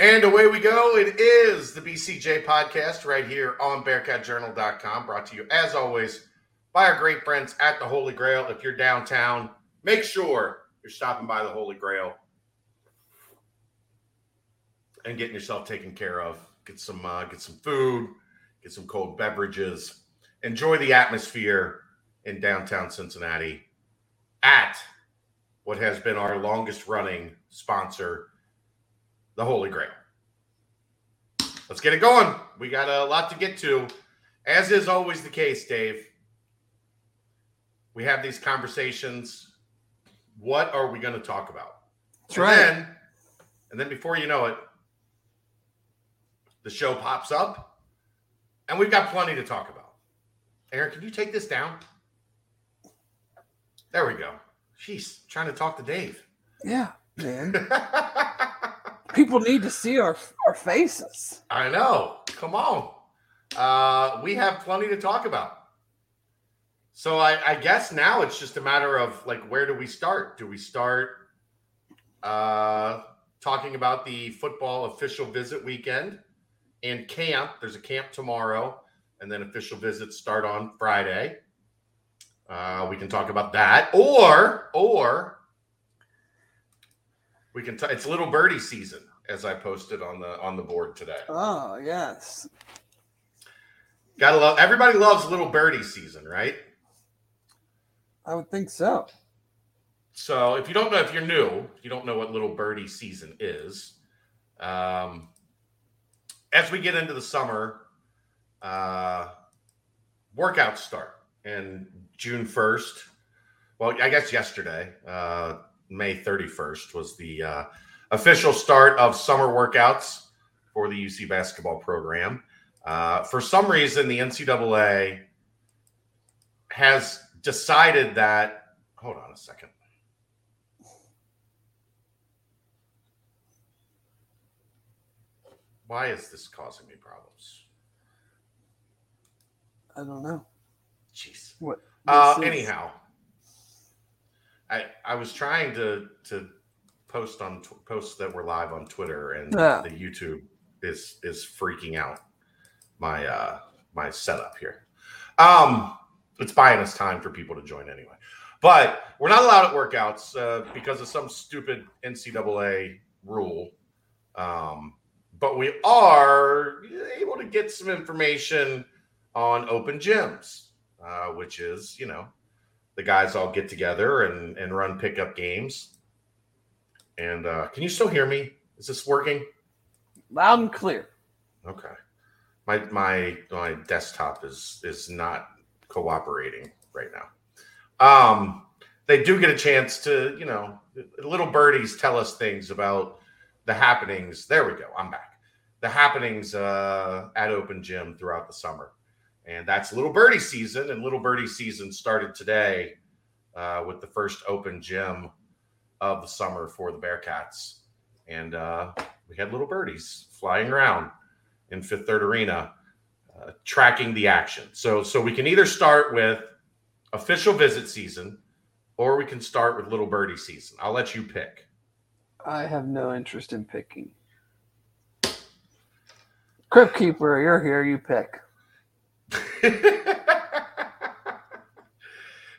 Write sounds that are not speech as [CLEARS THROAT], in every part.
And away we go. It is the BCJ podcast right here on BearcatJournal.com, brought to you as always by our great friends at the Holy Grail. If you're downtown, make sure you're stopping by the Holy Grail and getting yourself taken care of. Get some uh, get some food, get some cold beverages, enjoy the atmosphere in downtown Cincinnati at what has been our longest running sponsor, the Holy Grail. Let's get it going. We got a lot to get to. As is always the case, Dave, we have these conversations. What are we going to talk about? That's and right. Then, and then before you know it, the show pops up, and we've got plenty to talk about. Aaron, can you take this down? There we go. She's trying to talk to Dave. Yeah, man. [LAUGHS] People need to see our our faces. I know. Come on. Uh, we have plenty to talk about. So I, I guess now it's just a matter of like where do we start? Do we start uh, talking about the football official visit weekend and camp? There's a camp tomorrow, and then official visits start on Friday. Uh, we can talk about that, or or we can. T- it's little birdie season, as I posted on the on the board today. Oh yes. Gotta love. Everybody loves little birdie season, right? I would think so. So if you don't know, if you're new, if you don't know what little birdie season is, um, as we get into the summer, uh, workouts start, and June first. Well, I guess yesterday, uh, May 31st, was the uh, official start of summer workouts for the UC basketball program. Uh, for some reason, the NCAA has decided that. Hold on a second. Why is this causing me problems? I don't know. Jeez. What? Uh, anyhow, I I was trying to to post on posts that were live on Twitter, and the YouTube is is freaking out my uh my setup here. Um, it's buying us time for people to join anyway, but we're not allowed at workouts uh, because of some stupid NCAA rule. Um, but we are able to get some information on open gyms uh, which is you know the guys all get together and and run pickup games. And uh, can you still hear me? Is this working? Loud and clear. Okay. My my my desktop is is not cooperating right now. Um, they do get a chance to you know little birdies tell us things about the happenings. There we go. I'm back. The happenings uh, at Open Gym throughout the summer and that's little birdie season and little birdie season started today uh, with the first open gym of the summer for the bearcats and uh, we had little birdies flying around in fifth third arena uh, tracking the action so so we can either start with official visit season or we can start with little birdie season i'll let you pick I have no interest in picking. Crypt Keeper, you're here. You pick.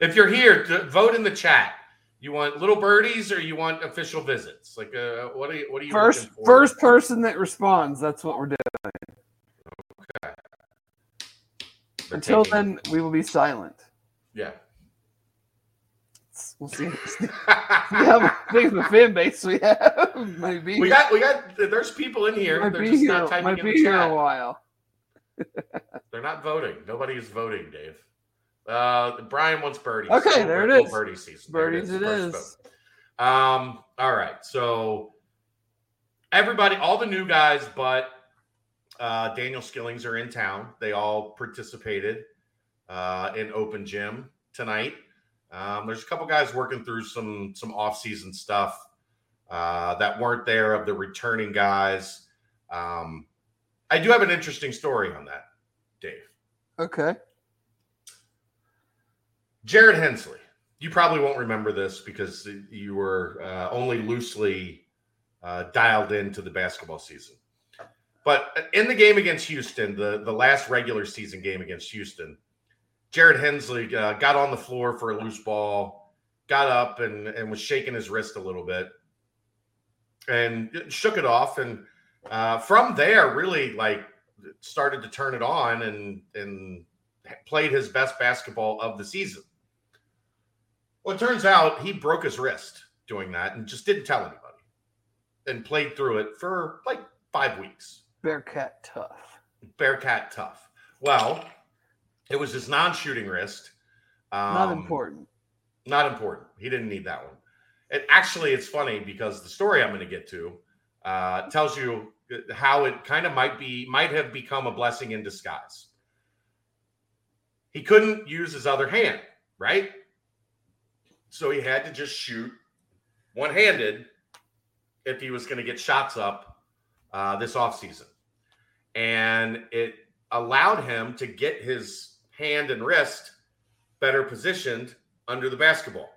If you're here, to vote in the chat. You want little birdies or you want official visits? Like, uh, what are you? What are you First, first person that responds. That's what we're doing. They're Until then, we will be silent. yeah. We'll see. [LAUGHS] see how big a fan base we have. [LAUGHS] Maybe we got, we got. There's people in here. might They're just here. not typing Might in be the here chat. a while. They're not voting. Nobody is voting, Dave. Uh, Brian wants birdies. Okay, So there it is. Birdie season. Birdies, it is. vote. Um. All right. So everybody, all the new guys, but uh, Daniel Skillings are in town. They all participated uh, in open gym tonight. Um, there's a couple guys working through some some off season stuff uh, that weren't there of the returning guys. Um, I do have an interesting story on that, Dave. Okay. Jared Hensley. You probably won't remember this because you were uh, only loosely uh, dialed into the basketball season. But in the game against Houston, the, the last regular season game against Houston, Jared Hensley uh, got on the floor for a loose ball, got up and, and was shaking his wrist a little bit and shook it off. And uh, from there, really like started to turn it on and, and played his best basketball of the season. Well, it turns out he broke his wrist doing that and just didn't tell anybody and played through it for like five weeks. Bearcat tough. Bearcat tough. Well, it was his non shooting wrist. Um, not important. Not important. He didn't need that one. It actually, it's funny because the story I'm going to get to uh, tells you how it kind of might be, might have become a blessing in disguise. He couldn't use his other hand, right? So he had to just shoot one handed if he was going to get shots up uh, this offseason. And it allowed him to get his hand and wrist better positioned under the basketball.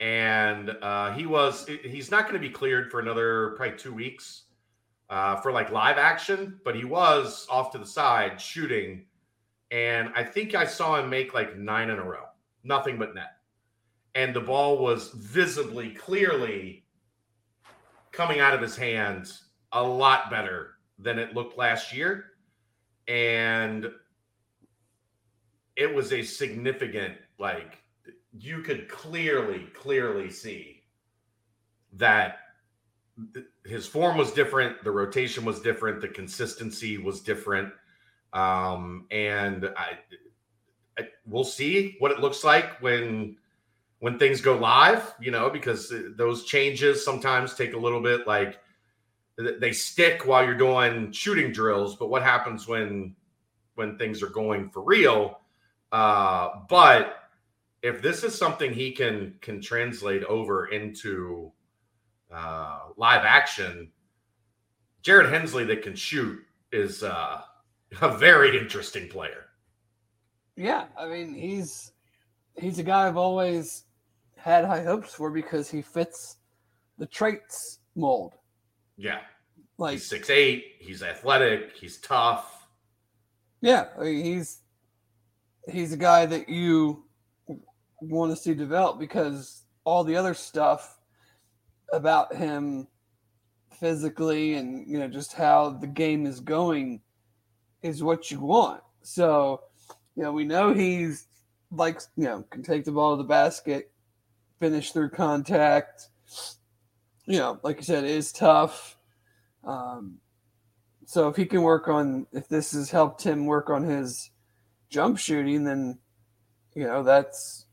And uh, he was, he's not going to be cleared for another probably two weeks uh, for like live action, but he was off to the side shooting. And I think I saw him make like nine in a row, nothing but net. And the ball was visibly, clearly coming out of his hands a lot better than it looked last year. And it was a significant, like, you could clearly, clearly see that his form was different, the rotation was different, the consistency was different. Um, and I, I we'll see what it looks like when when things go live, you know, because those changes sometimes take a little bit like they stick while you're doing shooting drills, but what happens when when things are going for real? Uh, but if this is something he can can translate over into uh, live action, Jared Hensley that can shoot is uh, [LAUGHS] a very interesting player. Yeah, I mean he's he's a guy I've always had high hopes for because he fits the traits mold. Yeah. Like he's six eight, he's athletic, he's tough. Yeah, I mean, he's he's a guy that you want to see develop because all the other stuff about him physically and you know just how the game is going is what you want. So, you know, we know he's like you know can take the ball to the basket, finish through contact. You know, like you said, is tough. Um, so if he can work on, if this has helped him work on his jump shooting, then you know that's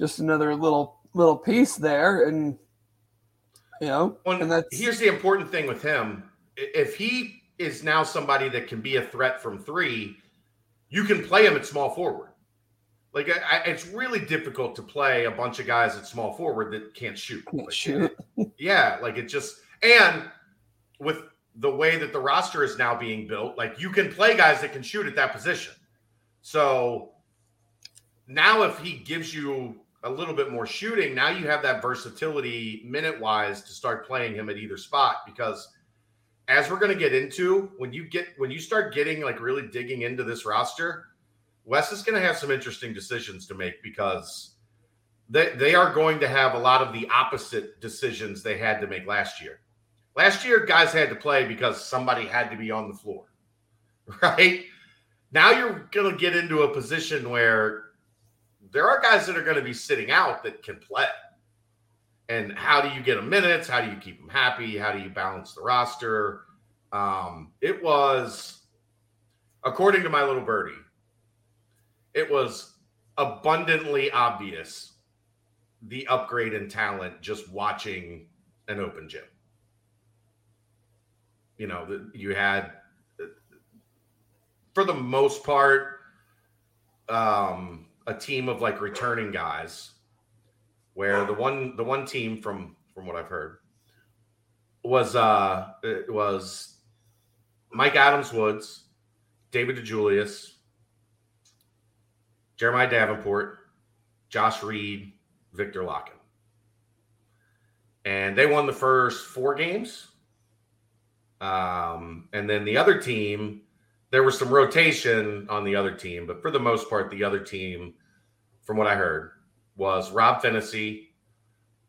just another little little piece there, and you know, well, and that's here's the important thing with him: if he is now somebody that can be a threat from three, you can play him at small forward. Like I, it's really difficult to play a bunch of guys at small forward that can't shoot. Can't like, shoot. yeah, like it just and with the way that the roster is now being built, like you can play guys that can shoot at that position. So now if he gives you a little bit more shooting, now you have that versatility minute wise to start playing him at either spot because as we're going to get into when you get when you start getting like really digging into this roster Wes is going to have some interesting decisions to make because they, they are going to have a lot of the opposite decisions they had to make last year. Last year, guys had to play because somebody had to be on the floor, [LAUGHS] right? Now you're going to get into a position where there are guys that are going to be sitting out that can play. And how do you get them minutes? How do you keep them happy? How do you balance the roster? Um, it was, according to my little birdie, it was abundantly obvious the upgrade in talent just watching an open gym. You know, you had, for the most part, um, a team of like returning guys, where the one the one team from from what I've heard was uh it was Mika Adams Woods, David DeJulius, Jeremiah Davenport, Josh Reed, Viktor Lakhin. and they won the first four games. Um, and then the other team, there was some rotation on the other team, but for the most part, the other team, from what I heard, was Rob Phinisee,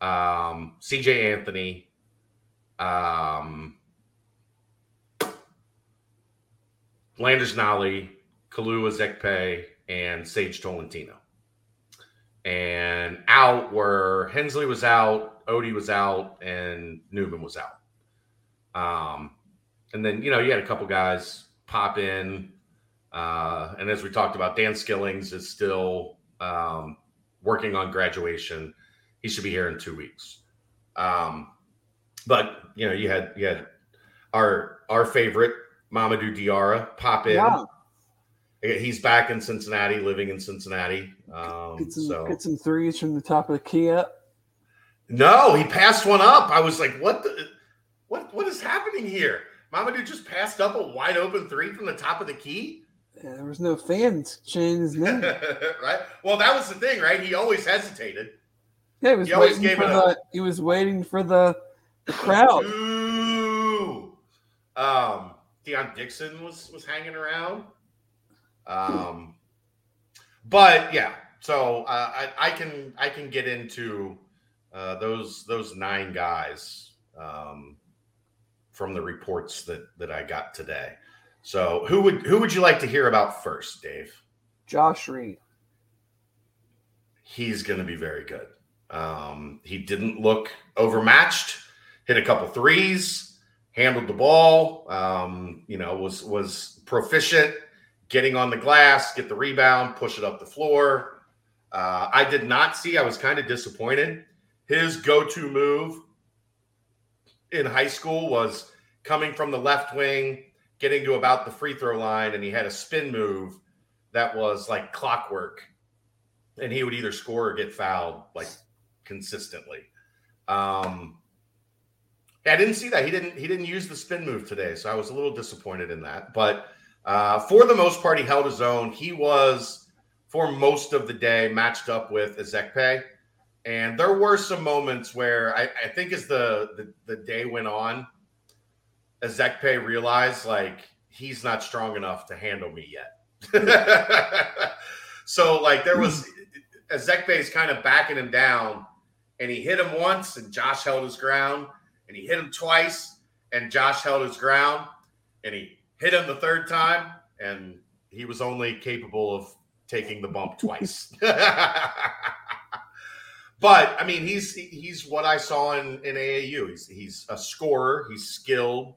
um, CJ Anthony, um, Landers Nolley, Kalu Ezikpe, and Sage Tolentino. And out were Hensley was out, Odie was out, and Newman was out. Um, and then you know you had a couple guys pop in, uh, and as we talked about, Dan Skillings is still um, working on graduation. He should be here in two weeks. Um, but you know you had you had our our favorite Mamadou Diarra pop in. Yeah. He's back in Cincinnati, living in Cincinnati. Um, get, some, so. get some threes from the top of the key up. No, he passed one up. I was like, "What the? What? What is happening here?" Mamadou just passed up a wide open three from the top of the key. Yeah, there was no fans chanting his name. [LAUGHS] right. Well, that was the thing, right? He always hesitated. Yeah, he was he waiting for the. He was waiting for the, the crowd. Ooh. Um, Deion Dixon was was hanging around. Um, but yeah, so uh, I, I can I can get into uh, those those nine guys um, from the reports that that I got today. So who would who would you like to hear about first, Dave? Josh Reed. He's going to be very good. Um, he didn't look overmatched. Hit a couple threes, handled the ball. Um, you know, was was proficient getting on the glass, get the rebound, push it up the floor. Uh, I did not see. I was kind of disappointed. His go-to move in high school was coming from the left wing, getting to about the free throw line, and he had a spin move that was like clockwork, and he would either score or get fouled like consistently. Um, I didn't see that. He didn't. He didn't use the spin move today, so I was a little disappointed in that. But uh, for the most part, he held his own. He was for most of the day matched up with Ezikpe. And there were some moments where I, I think as the, the, the day went on, Ezikpe realized like he's not strong enough to handle me yet. [LAUGHS] so like there was Ezikpe is kind of backing him down, and he hit him once, and Josh held his ground, and he hit him twice, and Josh held his ground, and he hit him the third time, and he was only capable of taking the bump twice. [LAUGHS] but I mean, he's he's what I saw in, in AAU. He's he's a scorer. He's skilled.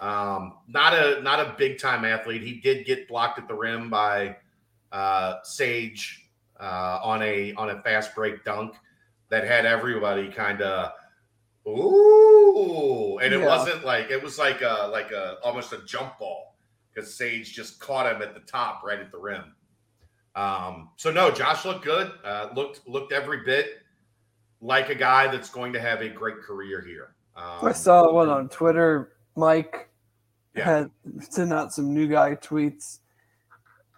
Um, not a not a big time athlete. He did get blocked at the rim by uh, Sage uh, on a on a fast break dunk that had everybody kind of ooh, and it yeah. wasn't like it was like a like a almost a jump ball because Sage just caught him at the top right at the rim. Um, so no, Josh looked good. Uh, looked looked every bit like a guy that's going to have a great career here. Um, I saw one on Twitter. Mike yeah. had sent out some new guy tweets.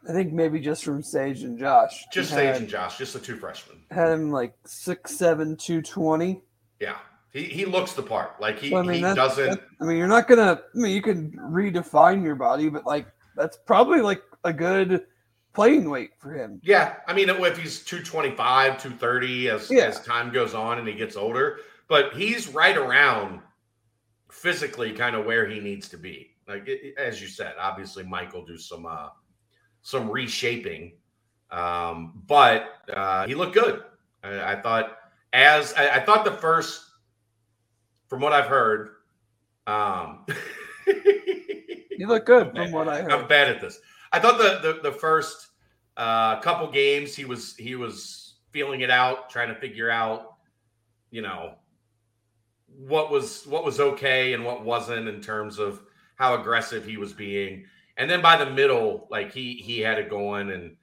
I think maybe just from Sage and Josh. Just Sage and Josh, just the two freshmen. Had him like six seven two twenty. Yeah. He, he looks the part. Like he, I mean, he doesn't. I mean, you're not gonna. I mean, you can redefine your body, but like that's probably like a good playing weight for him. Yeah, I mean, if he's 225, 230 as yeah. as time goes on and he gets older, but he's right around physically kind of where he needs to be. Like as you said, obviously Mike will do some uh some reshaping, um, but uh, he looked good. I, I thought as I, I thought the first from what I've heard, um, [LAUGHS] you look good from what I heard. I'm bad at this. I thought the the, the first uh, couple games he was he was feeling it out, trying to figure out, you know, what was what was okay and what wasn't in terms of how aggressive he was being. And then by the middle, like he he had it going and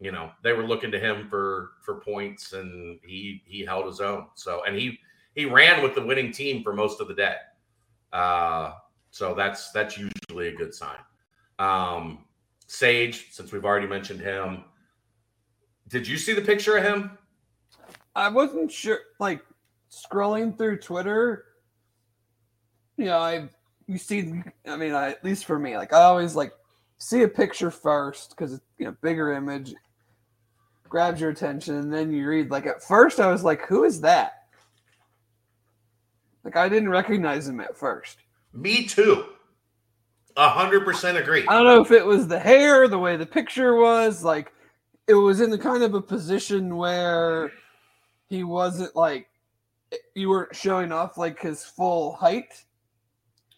you know, they were looking to him for for points and he he held his own. So and he he ran with the winning team for most of the day. Uh, so that's that's usually a good sign. Um, Sage, since we've already mentioned him, did you see the picture of him? I wasn't sure. Like, scrolling through Twitter, you know, I you see, I mean, I, at least for me, like I always like see a picture first because it's you know bigger image grabs your attention, and then you read. Like at first, I was like, "Who is that?" Like I didn't recognize him at first. Me too. A hundred percent agree. I don't know if it was the hair, the way the picture was, like it was in the kind of a position where he wasn't like you weren't showing off like his full height.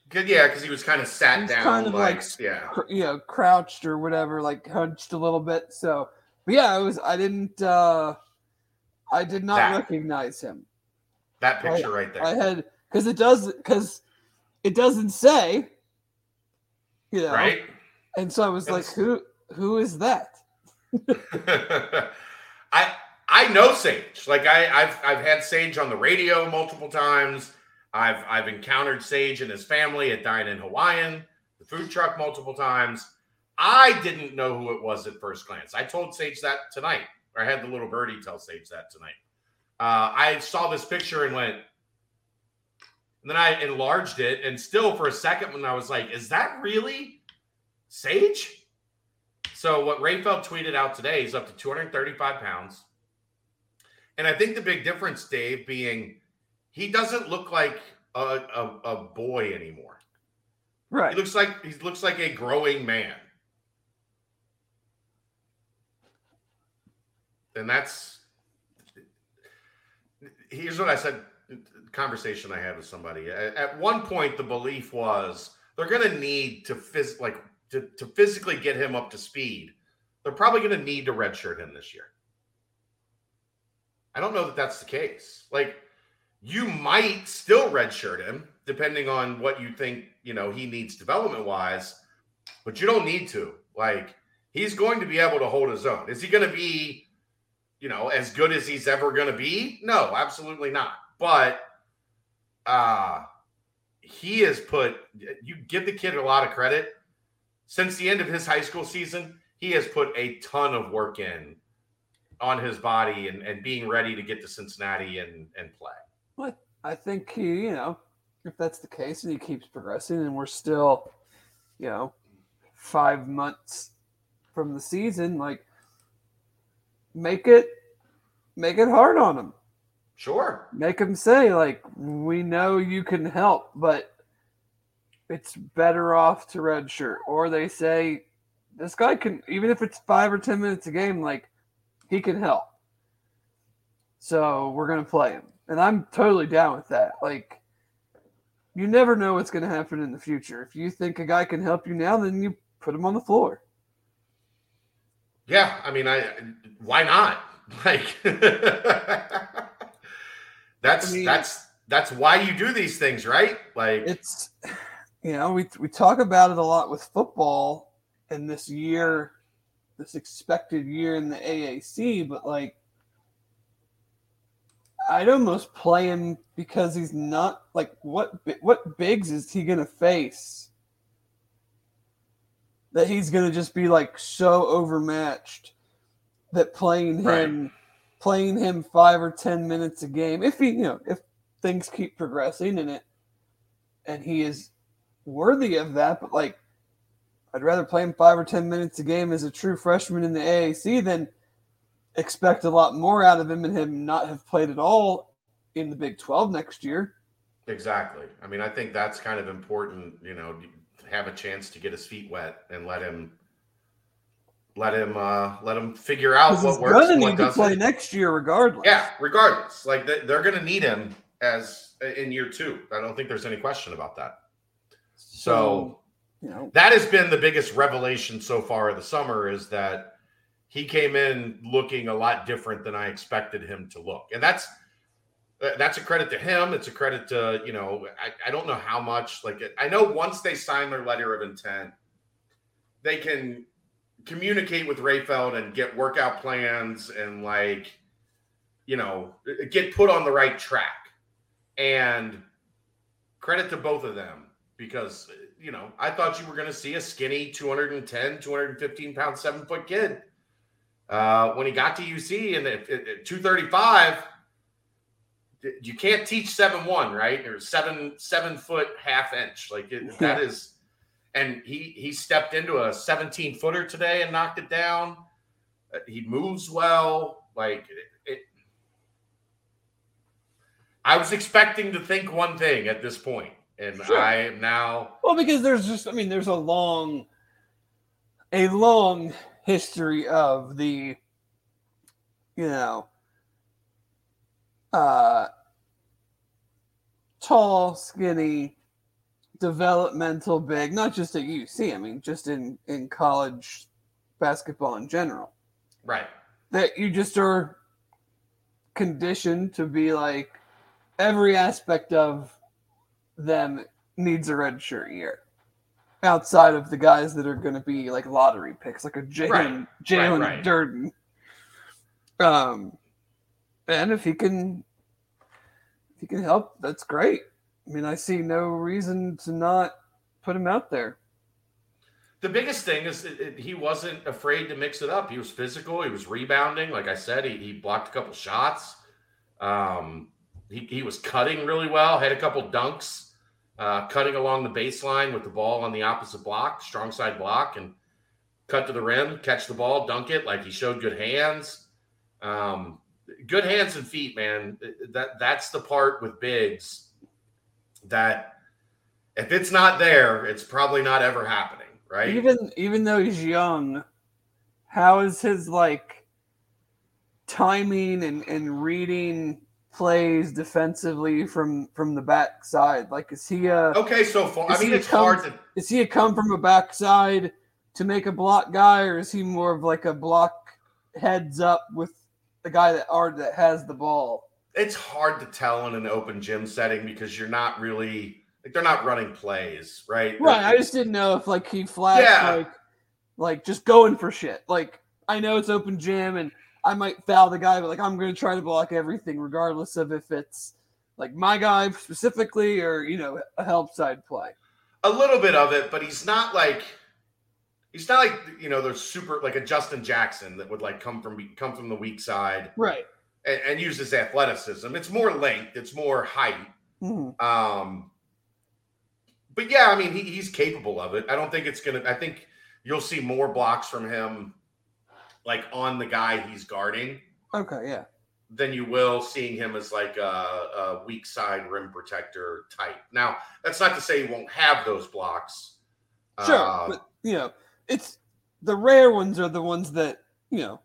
Good, yeah, because he was kind of sat He's down, kind of like, like yeah, cr- you know, crouched or whatever, like hunched a little bit. So, but yeah, I was. I didn't. uh I did not That. recognize him. that picture right there. I had because it does because it doesn't say, you know, right? and so I was like, who who is that? [LAUGHS] I I know Sage. Like I, I've I've had Sage on the radio multiple times. I've I've encountered Sage and his family at Dine in Hawaiian, the food truck multiple times. I didn't know who it was at first glance. I told Sage that tonight, or I had the little birdie tell Sage that tonight. Uh, I saw this picture and went, and then I enlarged it, and still for a second when I was like, "Is that really Sage?" So what Rayfeld tweeted out today is up to 235 pounds. And I think the big difference, Dave, being he doesn't look like a, a, a boy anymore. Right. He looks like he looks like a growing man. And that's here's what I said conversation I had with somebody. At, one point the belief was they're gonna need to phys- like to, to physically get him up to speed. They're probably gonna need to redshirt him this year. I don't know that that's the case. Like you might still redshirt him depending on what you think you know he needs development wise but you don't need to. Like he's going to be able to hold his own. Is he going to be you know as good as he's ever going to be? No absolutely not. But uh he has put you give the kid a lot of credit. Since the end of his high school season he has put a ton of work in on his body and, and being ready to get to cincinnati and and play Well, I think he, you know, if that's the case and he keeps progressing and we're still, you know, five months from the season, like make it make it hard on him. sure Make him say, like, we know you can help, but it's better off to redshirt. Or they say this guy can even if it's five or ten minutes a game, like he can help. So we're gonna play him. And I'm totally down with that. Like you never know what's gonna happen in the future. If you think a guy can help you now, then you put him on the floor. Yeah, I mean, I why not? [LAUGHS] Like that's I mean- that's that's why you do these things, right? Like it's you know we we talk about it a lot with football in this year this expected year in the AAC but like I'd almost play him because he's not like what what bigs is he going to face that he's going to just be like so overmatched that playing him playing him 5 or 10 minutes a game if he you know if things keep progressing and it and he is worthy of that. But like, I'd rather play him five or ten minutes a game as a true freshman in the AAC than expect a lot more out of him and him not have played at all in the Big Twelve next year. exactly. I mean, I think that's kind of important, you know, have a chance to get his feet wet and let him let him uh let him figure out what works and what need to doesn't. play next year regardless. Yeah, regardless. Like they- they're going to need him as in year 2. I don't think there's any question about that. So, you know, that has been the biggest revelation so far of the summer is that he came in looking a lot different than I expected him to look. And that's that's a credit to him. It's a credit to, you know, I, I don't know how much like I know once they sign their letter of intent, they can communicate with Rayfeld and get workout plans and like, you know, get put on the right track. And credit to both of them because you know I thought you were going to see a skinny 210, 215 pound seven foot kid. Uh, when he got to UC and at, at, at 235, you can't teach seven one, right? Or seven seven foot half inch. Like it, that is, and he he stepped into a 17 footer today and knocked it down. Uh, he moves well. Like it, it, I was expecting to think one thing at this point, and sure. I am now. Well, because there's just, I mean, there's a long, a long history of the, you know, uh, tall, skinny, developmental big, not just at UC, I mean, just in, in college basketball in general. Right. That you just are conditioned to be like every aspect of them needs a red shirt year. Outside of the guys that are going to be like lottery picks, like a Jalen right. Jalen right, right. Duren. Um, and if he can, if he can help, that's great. I mean, I see no reason to not put him out there. The biggest thing is it, he wasn't afraid to mix it up. He was physical. He was rebounding. Like I said, he, he blocked a couple shots. Um, he, he was cutting really well. Had a couple dunks, uh, cutting along the baseline with the ball on the opposite block, strong side block, and cut to the rim, catch the ball, dunk it. Like he showed good hands. Um, good hands and feet, man. That that's the part with bigs that if it's not there, it's probably not ever happening, right? Even even though he's young, how is his like timing and, and reading plays defensively from from the backside? Like is he a Okay, so far I mean it's come, hard to is he a come from a backside to make a block guy or is he more of like a block heads up with the guy that are that has the ball. It's hard to tell in an open gym setting because you're not really like they're not running plays, right? Right. I just didn't know if like he flashed yeah. like like just going for shit. Like I know it's open gym and I might foul the guy, but like I'm gonna try to block everything regardless of if it's like my guy specifically or you know a help side play. A little bit of it, but he's not like he's not like you know there's super like a Justin Jackson that would like come from come from the weak side, right? And, and use his athleticism. It's more length. It's more height. Mm-hmm. Um, but yeah, I mean he, he's capable of it. I don't think it's gonna. I think you'll see more blocks from him, like on the guy he's guarding. Okay, yeah. Than you will seeing him as like a, a weak side rim protector type. Now, that's not to say he won't have those blocks. Sure, uh, but you know, it's the rare ones are the ones that you know,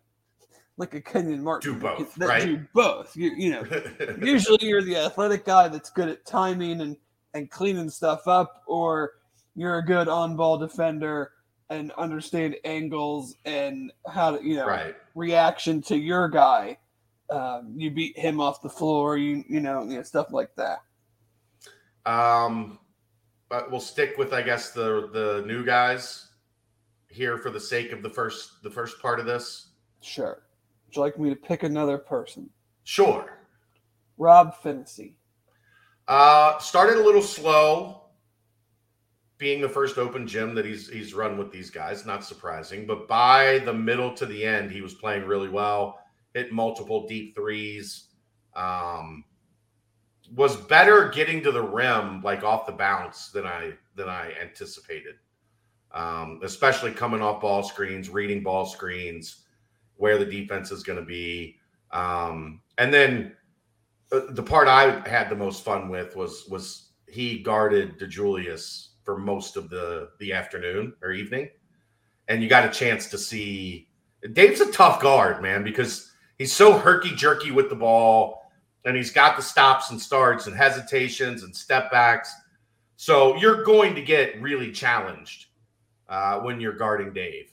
like a Kenyon Martin, do both, that right? do both. You, you know, [LAUGHS] usually you're the athletic guy that's good at timing and and cleaning stuff up, or you're a good on-ball defender and understand angles and how to you know right. reaction to your guy. Um, you beat him off the floor, you you know, you know stuff like that. Um, but we'll stick with I guess the the new guys here for the sake of the first the first part of this? Sure. Would you like me to pick another person? Sure. Rob Phinisee. Uh, started a little slow, being the first open gym that he's he's run with these guys. Not surprising, but by the middle to the end, he was playing really well. Hit multiple deep threes. Um, was better getting to the rim like off the bounce than I than I anticipated um, especially coming off ball screens, reading ball screens, where the defense is going to be. Um, and then uh, the part I had the most fun with was was he guarded DeJulius for most of the the afternoon or evening, and you got a chance to see Dave's a tough guard, man, because he's so herky jerky with the ball, and he's got the stops and starts and hesitations and step backs. So you're going to get really challenged uh, when you're guarding Dave.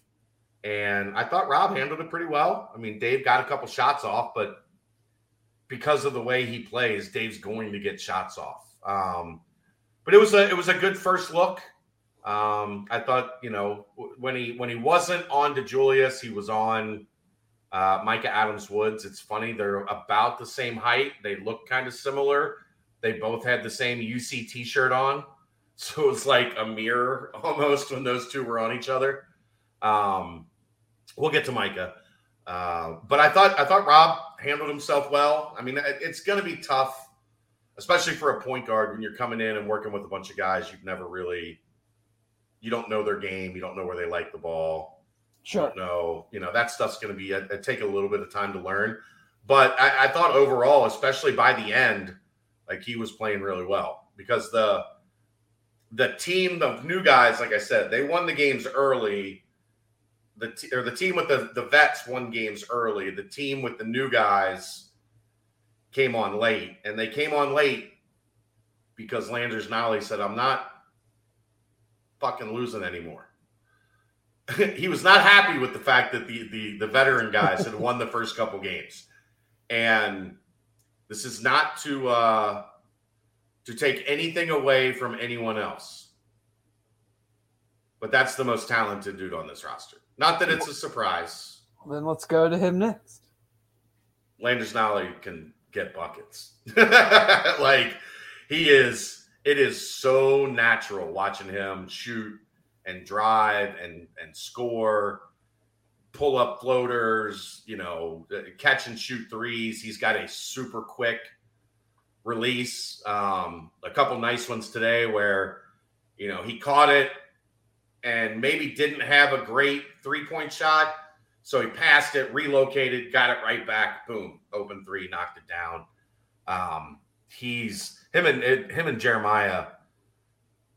And I thought Rob handled it pretty well. I mean, Dave got a couple shots off, but because of the way he plays, Dave's going to get shots off. Um, but it was a it was a good first look. Um, I thought, you know, when he when he wasn't on DeJulius, he was on uh, Mika Adams Woods. It's funny; they're about the same height. They look kind of similar. They both had the same UC T-shirt on. [LAUGHS] So it's like a mirror [LAUGHS] almost when those two were on each other. Um, we'll get to Micah, uh, but I thought I thought Rob handled himself well. I mean, it's going to be tough especially for a point guard when you're coming in and working with a bunch of guys you've never really, you don't know their game, you don't know where they like the ball. Sure. No, you know that stuff's going to be a, a, take a little bit of time to learn. But I, I thought overall, especially by the end, like he was playing really well because the the team, the new guys, like I said, they won the games early. The t- or the team with the the vets won games early. The team with the new guys came on late, and they came on late because Landers Nolley said, "I'm not fucking losing anymore." [LAUGHS] he was not happy with the fact that the the, the veteran guys had won the first couple games, and this is not to uh, to take anything away from anyone else, but that's the most talented dude on this roster. Not that it's a surprise. Then let's go to him next. Landers Nolley can get buckets. [LAUGHS] like he is. It is so natural watching him shoot and drive and and score, pull up floaters, you know, catch and shoot threes. He's got a super quick release. Um, a couple nice ones today where you know he caught it and maybe didn't have a great three point shot. So he passed it, relocated, got it right back. Boom, open three, knocked it down. Um, he's him and him and Jeremiah.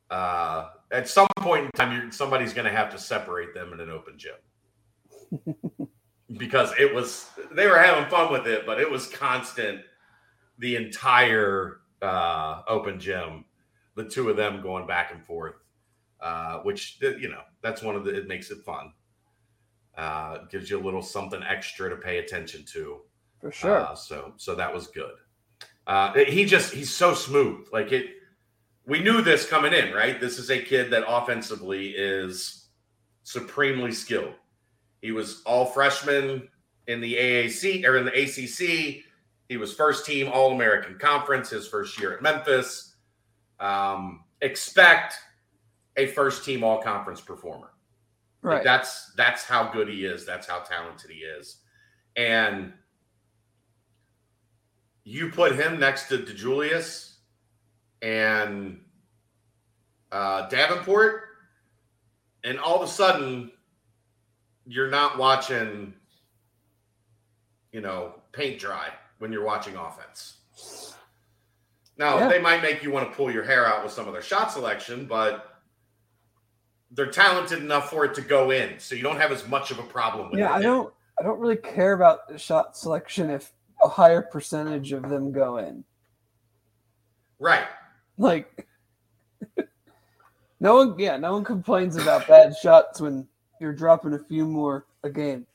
Uh, at some point in time, somebody's going to have to separate them in an open gym [LAUGHS] because it was they were having fun with it, but it was constant the entire uh, open gym. The two of them going back and forth, uh, which you know that's one of the it makes it fun. Uh, gives you a little something extra to pay attention to. For sure. Uh, so so that was good. Uh, he just he's so smooth. Like it we knew this coming in, right? This is a kid that offensively is supremely skilled. He was all freshman in the AAC or in the ACC. He was first team All American Conference his first year at Memphis. Um, expect a first team All Conference performer. Right. Like that's that's how good he is. That's how talented he is. And you put him next to DeJulius and uh, Davenport, and all of a sudden, you're not watching, you know, paint dry when you're watching offense. Now, yeah. they might make you want to pull your hair out with some of their shot selection, but they're talented enough for it to go in, so you don't have as much of a problem with yeah, it. Yeah, I don't. I don't really care about the shot selection if a higher percentage of them go in. Right. Like, [LAUGHS] no one, yeah, no one complains about bad shots when you're dropping a few more a game,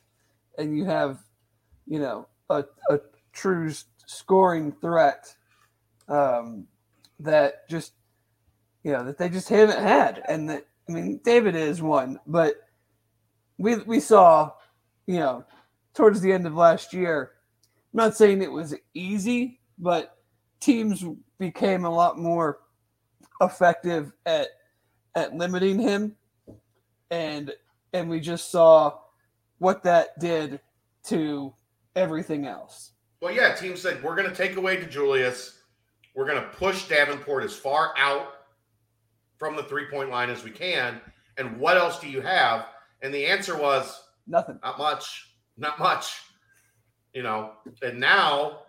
and you have, you know, a a true scoring threat um, that just, you know, that they just haven't had, and that I mean, David is one, but we we saw, you know, towards the end of last year. I'm not saying it was easy, but teams became a lot more effective at at limiting him and and we just saw what that did to everything else. Well, yeah, team said we're going to take away DeJulius. We're going to push Davenport as far out from the three-point line as we can. And what else do you have? And the answer was nothing. Not much. Not much. You know, and now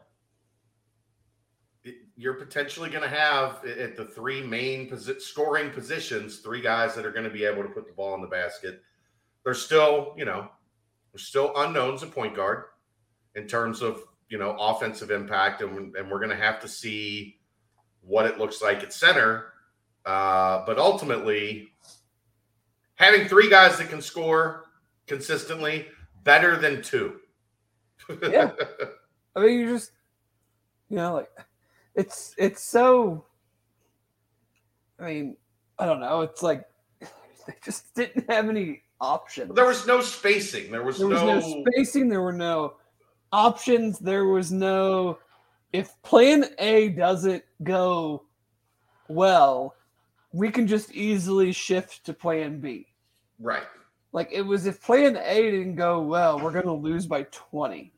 you're potentially going to have at the three main posi- scoring positions three guys that are going to be able to put the ball in the basket. There's still, you know, there's still unknowns at point guard in terms of you know offensive impact, and, and we're going to have to see what it looks like at center. Uh, but ultimately, having three guys that can score consistently better than two. yeah, [LAUGHS] I mean, you just you know like it's it's so I mean, I don't know. It's like [LAUGHS] they just didn't have any options. There was no spacing. There was, there was no... no spacing. There were no options. There was no if plan A doesn't go well, we can just easily shift to plan B. Right. Like it was if plan A didn't go well, we're gonna lose by 20.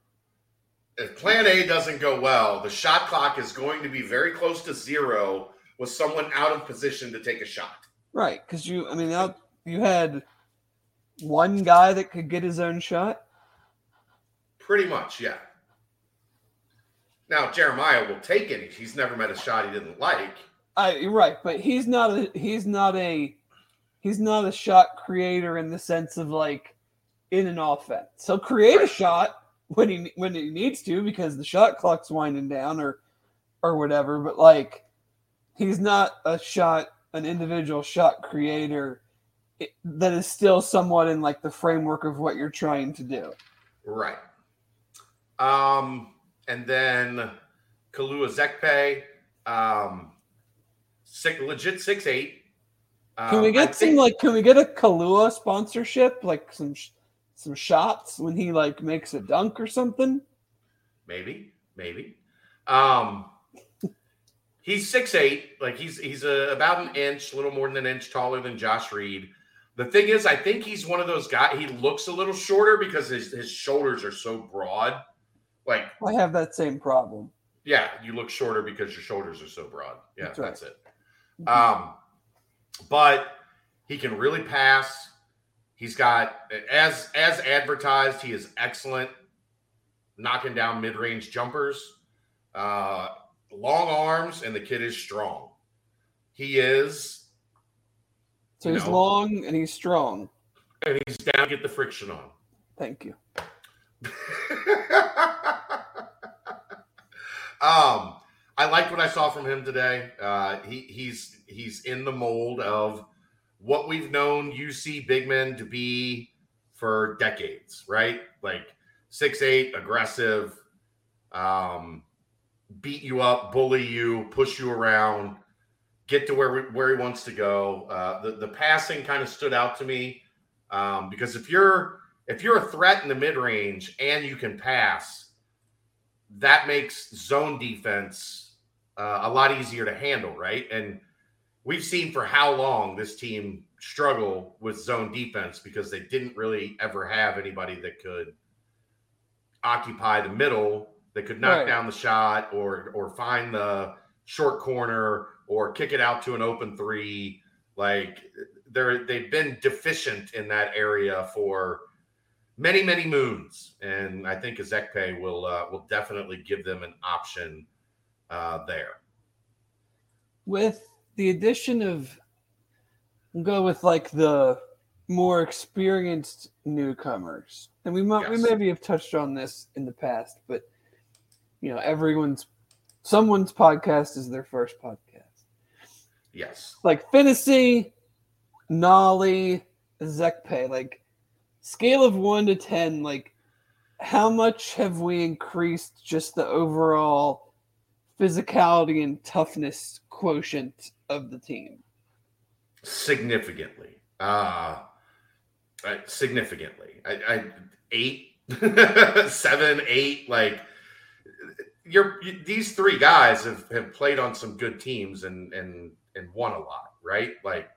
if plan A doesn't go well, the shot clock is going to be very close to zero with someone out of position to take a shot. Right, because you, I mean, out, you had one guy that could get his own shot. Pretty much, yeah. Now Jeremiah will take any. He's never met a shot he didn't like. I you're right, but he's not a he's not a he's not a shot creator in the sense of like in an offense. So create a shot when he when he needs to because the shot clock's winding down or or whatever. But like he's not a shot an individual shot creator that is still somewhat in like the framework of what you're trying to do. Right. Um, and then Kalu Ezikpe, um, six, legit six eight. Can we Um, I get some think- like can we get a Kalua sponsorship like some some shots when he like makes a dunk or something? maybe, maybe. Um, he's six eight. Like he's he's a, about an inch, a little more than an inch taller than Josh Reed. The thing is, I think he's one of those guys. He looks a little shorter because his his shoulders are so broad. Like I have that same problem. Yeah, you look shorter because your shoulders are so broad. Yeah, That's that's, it. Um, but he can really pass. He's got as as advertised. He is excellent, knocking down mid range jumpers, uh, long arms, and the kid is strong. He is, So he's know. long and he's strong. and he's down to get the friction on. Thank you. [LAUGHS] um, I liked what I saw from him today. Uh, he he's he's in the mold of what we've known UC big men to be for decades, right? Like six eight, aggressive, um, beat you up, bully you, push you around, get to where where he wants to go. Uh, the the passing kind of stood out to me um, because if you're if you're a threat in the mid range and you can pass, that makes zone defense uh, a lot easier to handle, right? And we've seen for how long this team struggle with zone defense because they didn't really ever have anybody that could occupy the middle, that could knock Right. down the shot or or find the short corner or kick it out to an open three. Like they're they've been deficient in that area for many many moons, and I think Ezikpe will uh, will definitely give them an option uh, there. With the addition of we'll go with like the more experienced newcomers. And we might we maybe have touched on this in the past, but you know, everyone's someone's podcast is their first podcast. Yes, like Finney, Nolley, Zekpe, like scale of one to ten, like how much have we increased just the overall physicality and toughness quotient of the team? significantly. Uh, significantly. I, I eight, [LAUGHS] seven, eight. Like you're you, these three guys have, have played on some good teams and and and won a lot, right? Like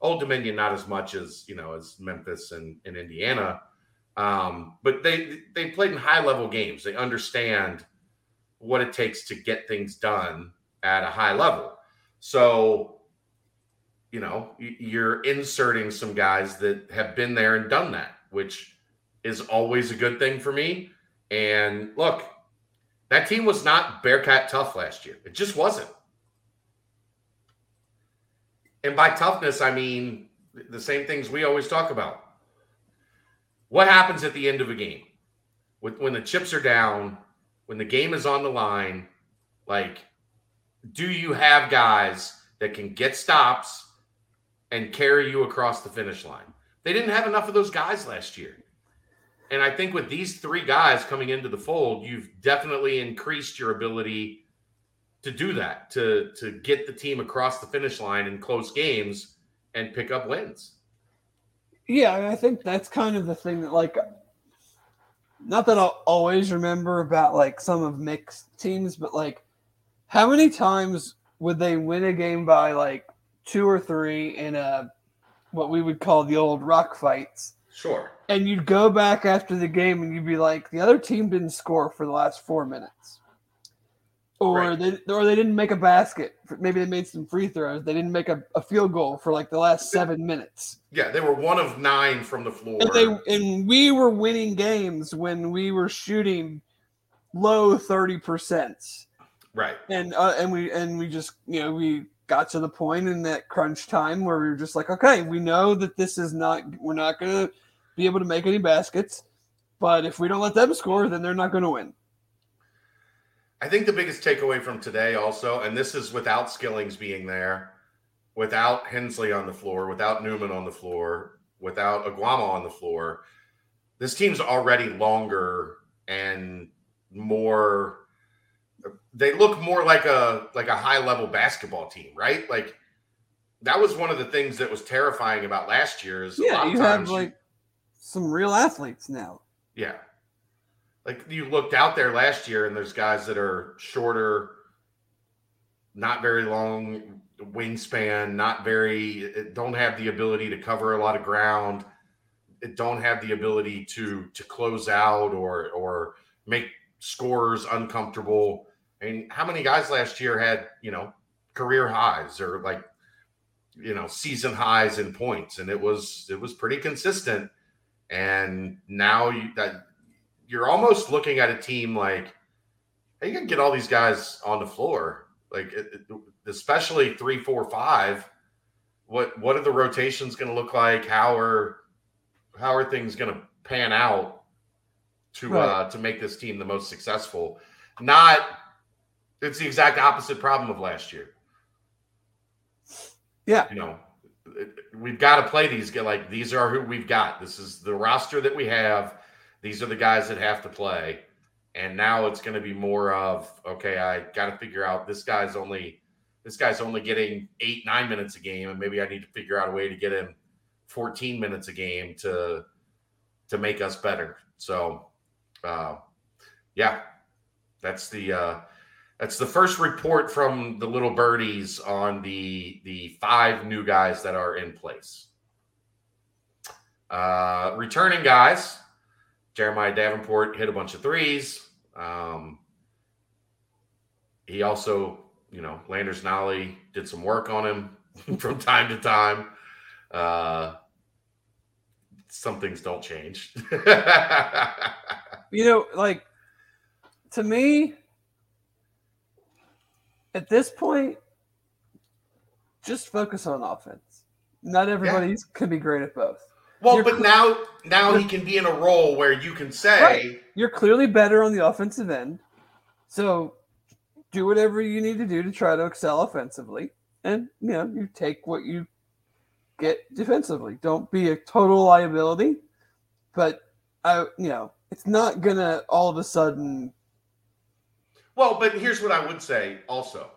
Old Dominion, not as much as you know as Memphis and, and Indiana, um, but they they played in high level games. They understand what it takes to get things done at a high level. So you know, you're inserting some guys that have been there and done that, which is always a good thing for me. And look, that team was not Bearcat tough last year. It just wasn't. And by toughness, I mean the same things we always talk about. What happens at the end of a game? When the chips are down, when the game is on the line, like, do you have guys that can get stops and carry you across the finish line. They didn't have enough of those guys last year. And I think with these three guys coming into the fold, you've definitely increased your ability to do that, to to get the team across the finish line in close games and pick up wins. Yeah, I think that's kind of the thing that like not that I'll always remember about like some of mixed teams, but like how many times would they win a game by like two or three in a what we would call the old rock fights Sure. And you'd go back after the game and you'd be like, the other team didn't score for the last four minutes. Or right. they or they didn't make a basket. Maybe they made some free throws. They didn't make a, a field goal for like the last seven minutes. Yeah, they were one of nine from the floor. And, they, and we were winning games when we were shooting low thirty percent. Right. And uh, and we and we just you know we got to the point in that crunch time where we were just like, okay, we know that this is not, we're not going to be able to make any baskets, but if we don't let them score, then they're not going to win. I think the biggest takeaway from today also, and this is without Skillings being there, without Hensley on the floor, without Newman on the floor, without Oguama on the floor, this team's already longer and more they look more like a like a high level basketball team, right? Like that was one of the things that was terrifying about last year. Is yeah, you have like some real athletes now. Yeah, like you looked out there last year, and there's guys that are shorter, not very long wingspan, not very don't have the ability to cover a lot of ground, don't have the ability to to close out or or make scorers uncomfortable I mean, how many guys last year had, you know, career highs or like, you know, season highs in points? And it was it was pretty consistent. And now you that you're almost looking at a team like, hey, you can get all these guys on the floor, like especially three, four, five. What what are the rotations going to look like? How are how are things going to pan out to right. uh to make this team the most successful? Not it's the exact opposite problem of last year. Yeah. You know, we've got to play these get like these are who we've got. This is the roster that we have. These are the guys that have to play. And now it's going to be more of okay, I got to figure out this guy's only this guy's only getting 8 9 minutes a game and maybe I need to figure out a way to get him 14 minutes a game to to make us better. So, uh yeah. That's the uh that's the first report from the little birdies on the the five new guys that are in place. Uh, returning guys, Jeremiah Davenport hit a bunch of threes. Um, he also, you know, Landers Nolley did some work on him [LAUGHS] from time to time. Uh, some things don't change. [LAUGHS] you know, like to me, at this point, just focus on offense. Not everybody yeah. can be great at both. Well, you're but cl- now now he can be in a role where you can say right. you're clearly better on the offensive end. So do whatever you need to do to try to excel offensively. And you know, you take what you get defensively. Don't be a total liability. But I you know, it's not gonna all of a sudden well, but here's what I would say also.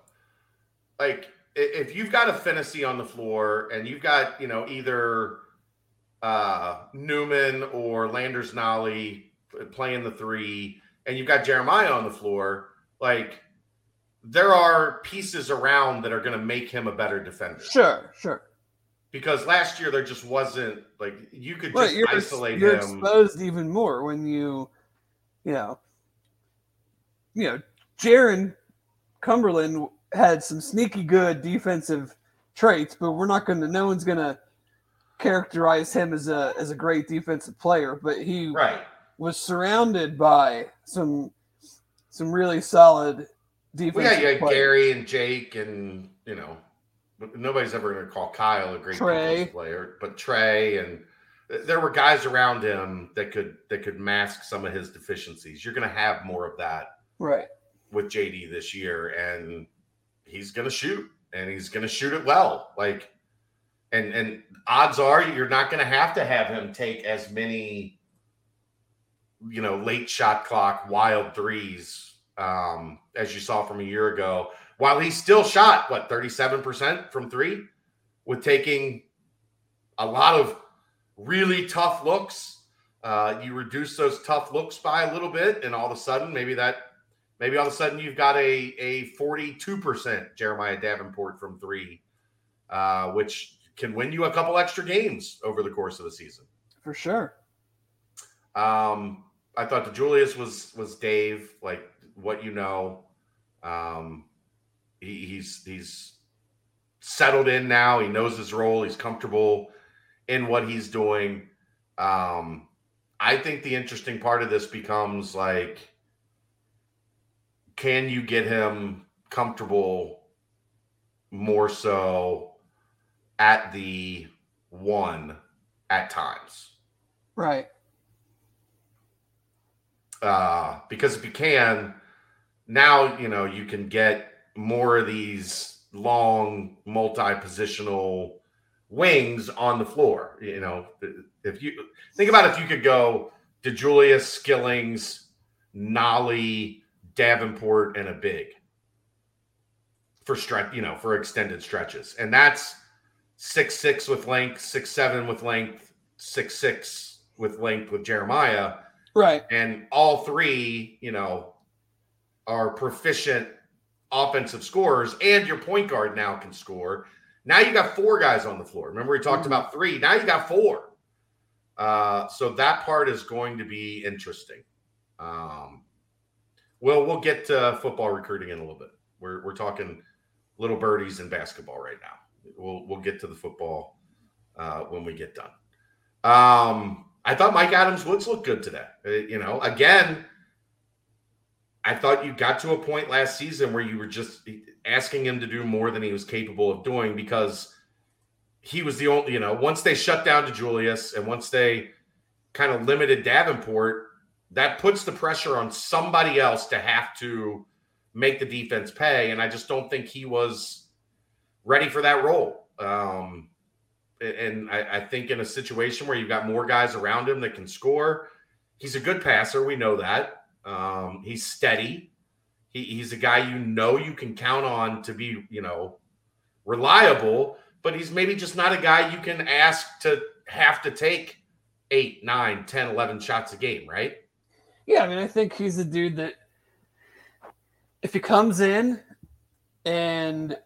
Like if you've got a fantasy on the floor and you've got, you know, either uh, Newman or Landers Nolley playing the three, and you've got Jeremiah on the floor, like there are pieces around that are going to make him a better defender. Sure, sure. Because last year there just wasn't like you could just you're, isolate you're him. exposed even more when you, you know, you know, Jarron Cumberland had some sneaky good defensive traits, but we're not going to. No one's going to characterize him as a as a great defensive player. But he right. was surrounded by some some really solid defensive. Well, yeah, yeah, Gary and Jake, and you know, nobody's ever going to call Kyle a great Trey. player, but Trey and uh, there were guys around him that could that could mask some of his deficiencies. You're going to have more of that, right? with JD this year, and he's going to shoot, and he's going to shoot it well. Like, and and odds are you're not going to have to have him take as many, you know, late shot clock wild threes um, as you saw from a year ago. While he still shot what 37% from three, with taking a lot of really tough looks. Uh, you reduce those tough looks by a little bit, and all of a sudden, maybe that Maybe all of a sudden you've got a a 42% Jeremiah Davenport from three, uh, which can win you a couple extra games over the course of the season. for sure. Um, I thought DeJulius was was Dave, like what you know. Um, he, he's he's settled in now. He knows his role. He's comfortable in what he's doing. Um, I think the interesting part of this becomes like, can you get him comfortable more so at the one at times? Right. Uh, because if you can, now you know you can get more of these long multi-positional wings on the floor. You know, if you think about if you could go to DeJulius Skillings, Nolley, Davenport, and a big for stretch, you know, for extended stretches, and that's six six with length, six seven with length, six six with length with Jeremiah, right? And all three, you know, are proficient offensive scorers, and your point guard now can score. Now you got four guys on the floor. Remember, we talked mm-hmm. about three. Now you got four. Uh, so that part is going to be interesting. Um, well, we'll get to football recruiting in a little bit. We're we're talking little birdies and basketball right now. We'll we'll get to the football uh, when we get done. Um, I thought Mika Adams Woods looked good today. Uh, you know, again, I thought you got to a point last season where you were just asking him to do more than he was capable of doing because he was the only, you know, once they shut down DeJulius and once they kind of limited Davenport, that puts the pressure on somebody else to have to make the defense pay. And I just don't think he was ready for that role. Um, and I, I think in a situation where you've got more guys around him that can score, he's a good passer. We know that. Um, he's steady. He, he's a guy you know you can count on to be, you know, reliable, but he's maybe just not a guy you can ask to have to take eight, nine, 10, 11 shots a game, right? Yeah, I mean, I think he's a dude that if he comes in and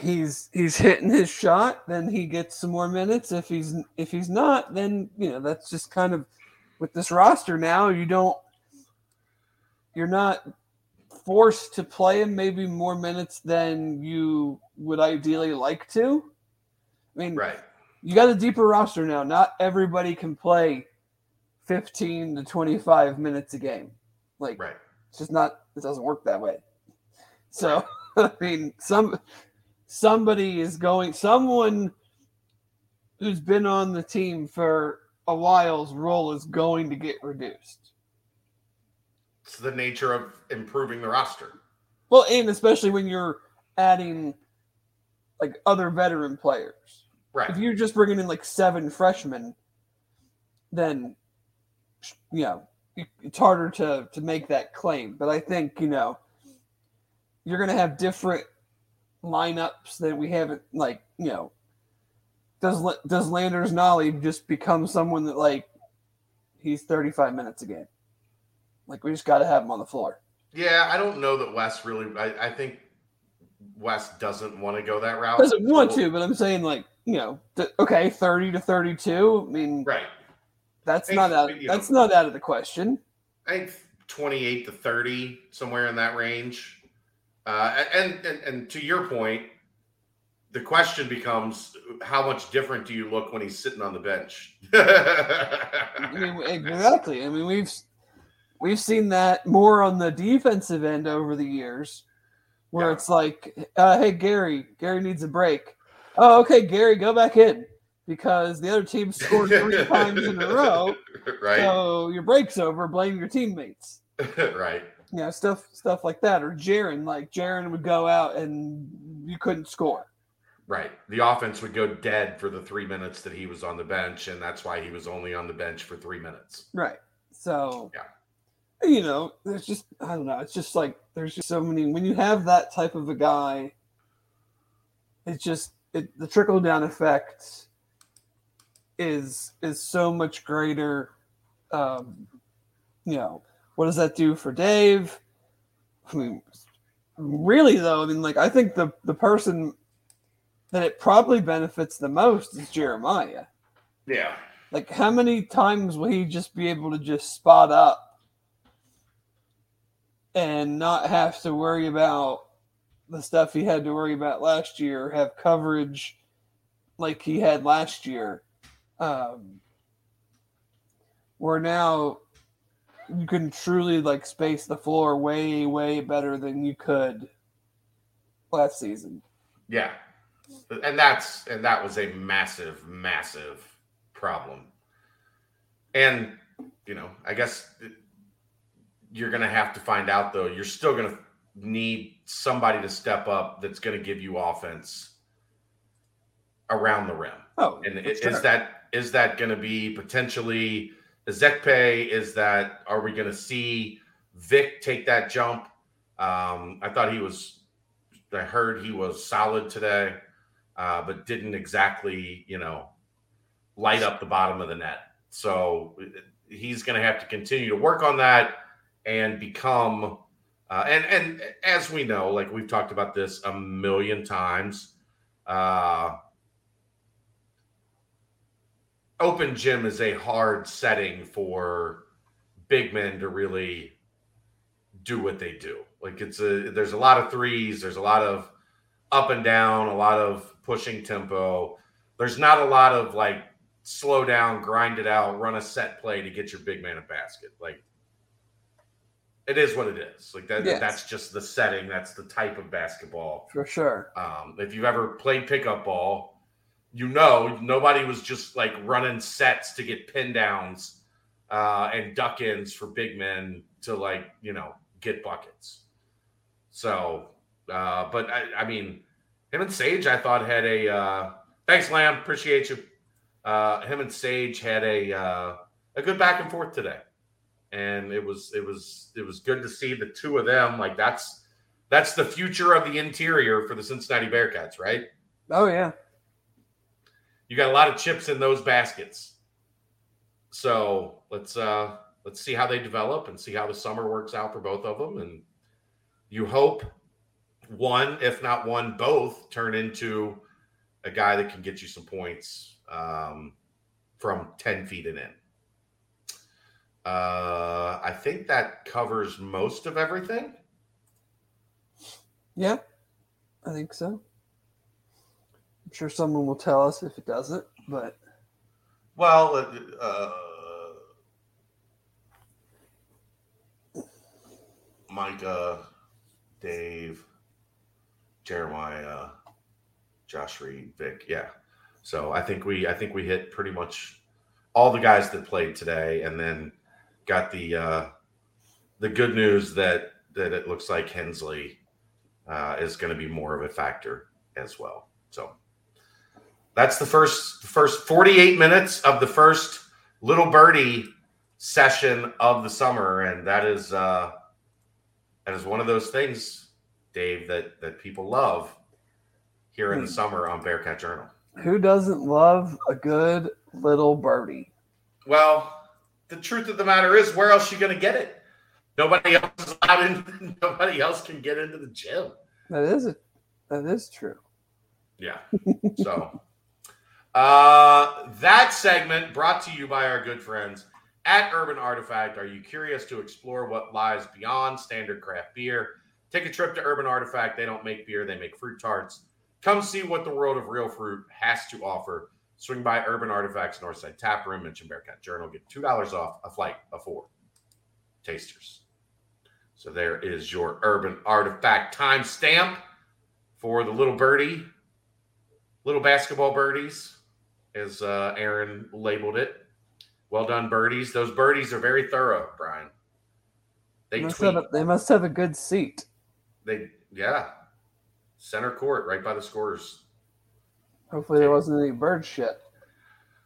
he's he's hitting his shot, then he gets some more minutes. If he's if he's not, then you know that's just kind of with this roster now. You don't you're not forced to play him maybe more minutes than you would ideally like to. I mean, right. You got a deeper roster now. Not everybody can play 15 to 25 minutes a game. Like, right. it's just not, it doesn't work that way. So, [LAUGHS] I mean, some somebody is going, someone who's been on the team for a while's role is going to get reduced. It's the nature of improving the roster. Well, and especially when you're adding like other veteran players. Right. If you're just bringing in like seven freshmen, then you know it's harder to to make that claim. But I think you know you're going to have different lineups that we haven't like you know. Does does Landers Nolley just become someone that like he's 35 minutes a game? Like we just got to have him on the floor. Yeah, I don't know that Wes really. I, I think Wes doesn't want to go that route. Doesn't want to, but I'm saying like you know, th- okay, thirty to thirty-two. I mean, right. That's think, not out. That's know, not out of the question. I think twenty-eight to thirty, somewhere in that range. Uh, and, and and to your point, the question becomes how much different do you look when he's sitting on the bench? [LAUGHS] I mean, exactly. I mean, we've we've seen that more on the defensive end over the years, where yeah. it's like, uh, "Hey, Gary, Gary needs a break." Oh, okay, Gary, go back in because the other team scored three [LAUGHS] times in a row. Right. So your break's over. Blame your teammates. [LAUGHS] right. Yeah, you know, stuff stuff like that. Or Jarron, like Jarron would go out and you couldn't score. Right. The offense would go dead for the three minutes that he was on the bench, and that's why he was only on the bench for three minutes. Right. So yeah you know, there's just I don't know. It's just like there's just so many. When you have that type of a guy, it's just it, the trickle down effect is is so much greater. Um, you know, what does that do for Dave? I mean, really though, I mean, like I think the the person that it probably benefits the most is Jeremiah. Yeah. Like, how many times will he just be able to just spot up and not have to worry about the stuff he had to worry about last year, have coverage like he had last year? Um, where now you can truly like space the floor way, way better than you could last season. Yeah. And that's and that was a massive, massive problem. And you know, I guess you're going to have to find out though. You're still going to need somebody to step up that's going to give you offense around the rim. Oh, and is sure. that is that going to be potentially Ezikpe? Is that are we going to see Vic take that jump? Um, I thought he was. I heard he was solid today, uh, but didn't exactly, you know, light up the bottom of the net. So he's going to have to continue to work on that and become. Uh, and and as we know, like we've talked about this a million times, uh, open gym is a hard setting for big men to really do what they do. Like it's a there's a lot of threes, there's a lot of up and down, a lot of pushing tempo. There's not a lot of like slow down, grind it out, run a set play to get your big man a basket. Like it is what it is. Like that yes. that's just the setting, that's the type of basketball. For sure. Um, if you've ever played pickup ball, you know nobody was just like running sets to get pin downs uh, and duck ins for big men to like, you know, get buckets. So uh, but I, I mean him and Sage I thought had a uh, thanks, Lamb. Appreciate you uh, him and Sage had a uh, a good back and forth today, and it was it was it was good to see the two of them. Like that's that's the future of the interior for the Cincinnati Bearcats, right? Oh yeah, you got a lot of chips in those baskets. So let's uh let's see how they develop and see how the summer works out for both of them, and you hope one, if not one, both turn into a guy that can get you some points um, from 10 feet and in. Uh, I think that covers most of everything. Yeah, I think so. I'm sure someone will tell us if it doesn't, but. Well, uh, Mika, Dave, Jeremiah, Josh Reed, Vic. Yeah. So I think we I think we hit pretty much all the guys that played today, and then got the uh, the good news that that it looks like Hensley uh, is going to be more of a factor as well. So that's the first first 48 minutes of the first little birdie session of the summer, and that is uh, that is one of those things, Dave, that that people love here in the hmm. summer on Bearcat Journal. Who doesn't love a good little birdie? Well, the truth of the matter is, where else are you going to get it? Nobody else is allowed in. [LAUGHS] Nobody else can get into the gym. That is it. That is true. Yeah. So, uh, that segment brought to you by our good friends at Urban Artifact. Are you curious to explore what lies beyond standard craft beer? Take a trip to Urban Artifact. They don't make beer; they make fruit tarts Come see what the world of real fruit has to offer. Swing by Urban Artifacts Northside Tap Room, mention Bearcat Journal, get $2 off a flight of four tasters. So there is your Urban Artifact timestamp for the little birdie, little basketball birdies, as uh, Aaron labeled it. Well done, birdies. Those birdies are very thorough, Brian. They must, have a, they must have a good seat. They yeah, center court, right by the scores. Hopefully, there wasn't any bird shit.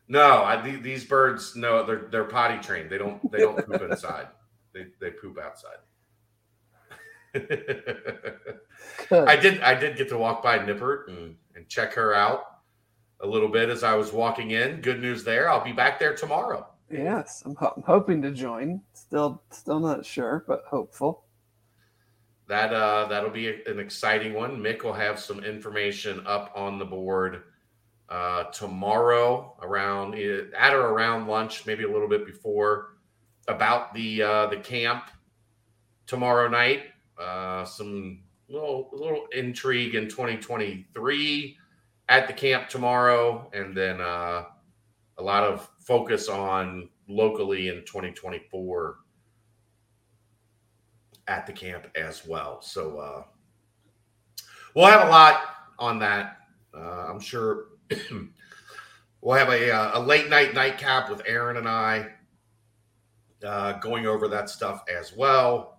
No, I, these birds, no, they're they're potty trained. They don't they don't poop inside. They they poop outside. [LAUGHS] I did I did get to walk by Nippert and, and check her out a little bit as I was walking in. Good news there. I'll be back there tomorrow. Yes, I'm, ho- I'm hoping to join. Still still not sure, but hopeful that uh, that'll be an exciting one. Mick will have some information up on the board uh, tomorrow around at or around lunch, maybe a little bit before, about the uh, the camp tomorrow night. Uh, some little little intrigue in 2023 at the camp tomorrow, and then uh, a lot of focus on locally in 2024 at the camp as well. So uh, we'll have a lot on that. Uh, I'm sure [CLEARS THROAT] we'll have a, uh, a late night nightcap with Aaron and I uh, going over that stuff as well.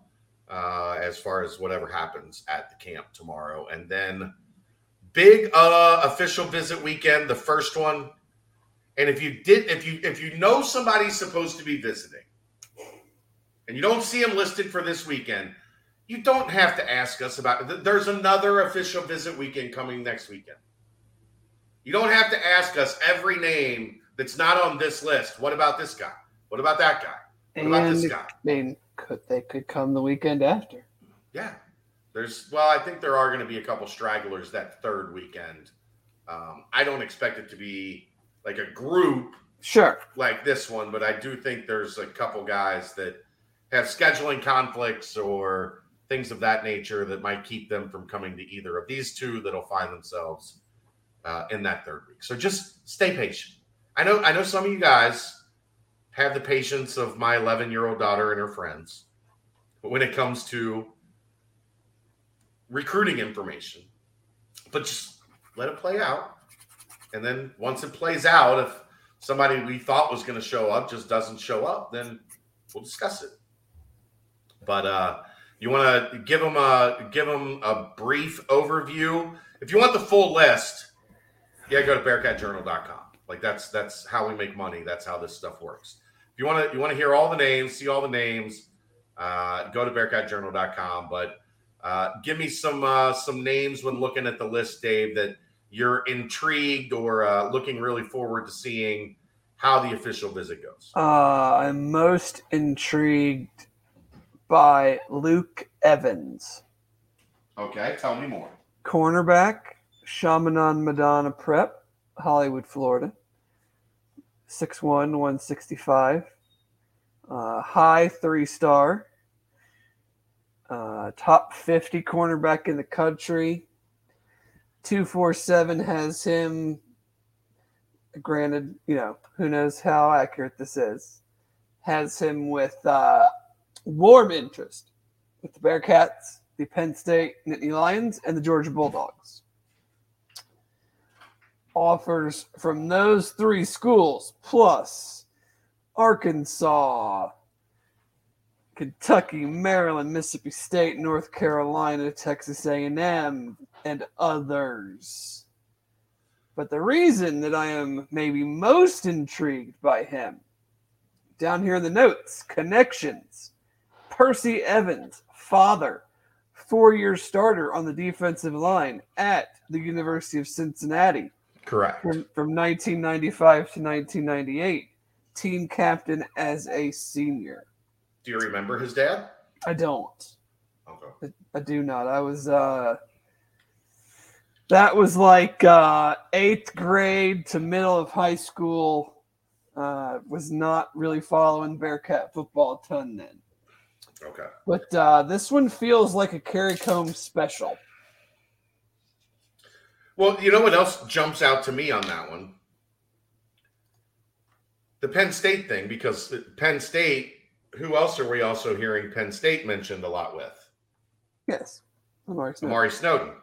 Uh, as far as whatever happens at the camp tomorrow, and then big uh, official visit weekend, the first one. And if you did, if you if you know somebody's supposed to be visiting, and you don't see them listed for this weekend, you don't have to ask us about it. There's another official visit weekend coming next weekend. You don't have to ask us every name that's not on this list. What about this guy? What about that guy? What and about this guy? I mean, could they could come the weekend after? Yeah, there's well, I think there are going to be a couple stragglers that third weekend. Um, I don't expect it to be like a group Sure. like this one, but I do think there's a couple guys that have scheduling conflicts or things of that nature that might keep them from coming to either of these two that'll find themselves uh, in that third week. So just stay patient. I know I know some of you guys have the patience of my 11 year old daughter and her friends, but when it comes to recruiting information, but just let it play out. And then once it plays out, if somebody we thought was going to show up just doesn't show up, then we'll discuss it. But uh, you want to give them a give them a brief overview. If you want the full list, yeah, go to BearcatJournal.com. Like that's that's how we make money. That's how this stuff works. If you want to you want to hear all the names, see all the names, uh, go to BearcatJournal.com. But uh, give me some uh, some names when looking at the list, Dave, that you're intrigued or uh, looking really forward to seeing how the official visit goes. Uh, I'm most intrigued by Luke Evans, Okay, tell me more. cornerback, Chaminade-Madonna Prep, Hollywood, Florida. 6'1, 165. Uh, high three star. Uh, top 50 cornerback in the country. 247 has him. Granted, you know, who knows how accurate this is. Has him with uh, warm interest with the Bearcats, the Penn State Nittany Lions, and the Georgia Bulldogs. Offers from those three schools, plus Arkansas, Kentucky, Maryland, Mississippi State, North Carolina, Texas A&M, and others. But the reason that I am maybe most intrigued by him, down here in the notes, connections. Percy Evans, father, four-year starter on the defensive line at the University of Cincinnati Correct. from, from 1995 to 1998, team captain as a senior. Do you remember his dad? I don't. Okay. I do not. I was uh that was like uh eighth grade to middle of high school. Uh was not really following Bearcat football a ton then. Okay. But uh this one feels like a Kerry Coombs special. Well, you know what else jumps out to me on that one? The Penn State thing, because Penn State, who else are we also hearing Penn State mentioned a lot with? Yes. Amari Smith. Amari Snowden.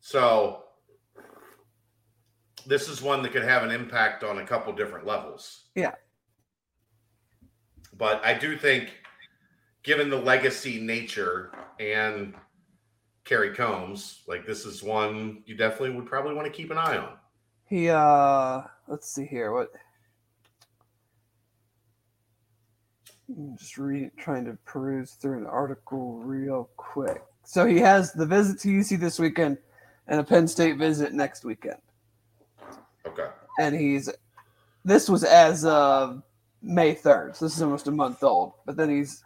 So this is one that could have an impact on a couple different levels. Yeah. But I do think, given the legacy nature and Kerry Coombs, like this is one you definitely would probably want to keep an eye on. He uh let's see here. What I'm just reading trying to peruse through an article real quick. So he has the visit to UC this weekend and a Penn State visit next weekend. Okay. And he's this was as of May 3rd. So this is almost a month old. But then he's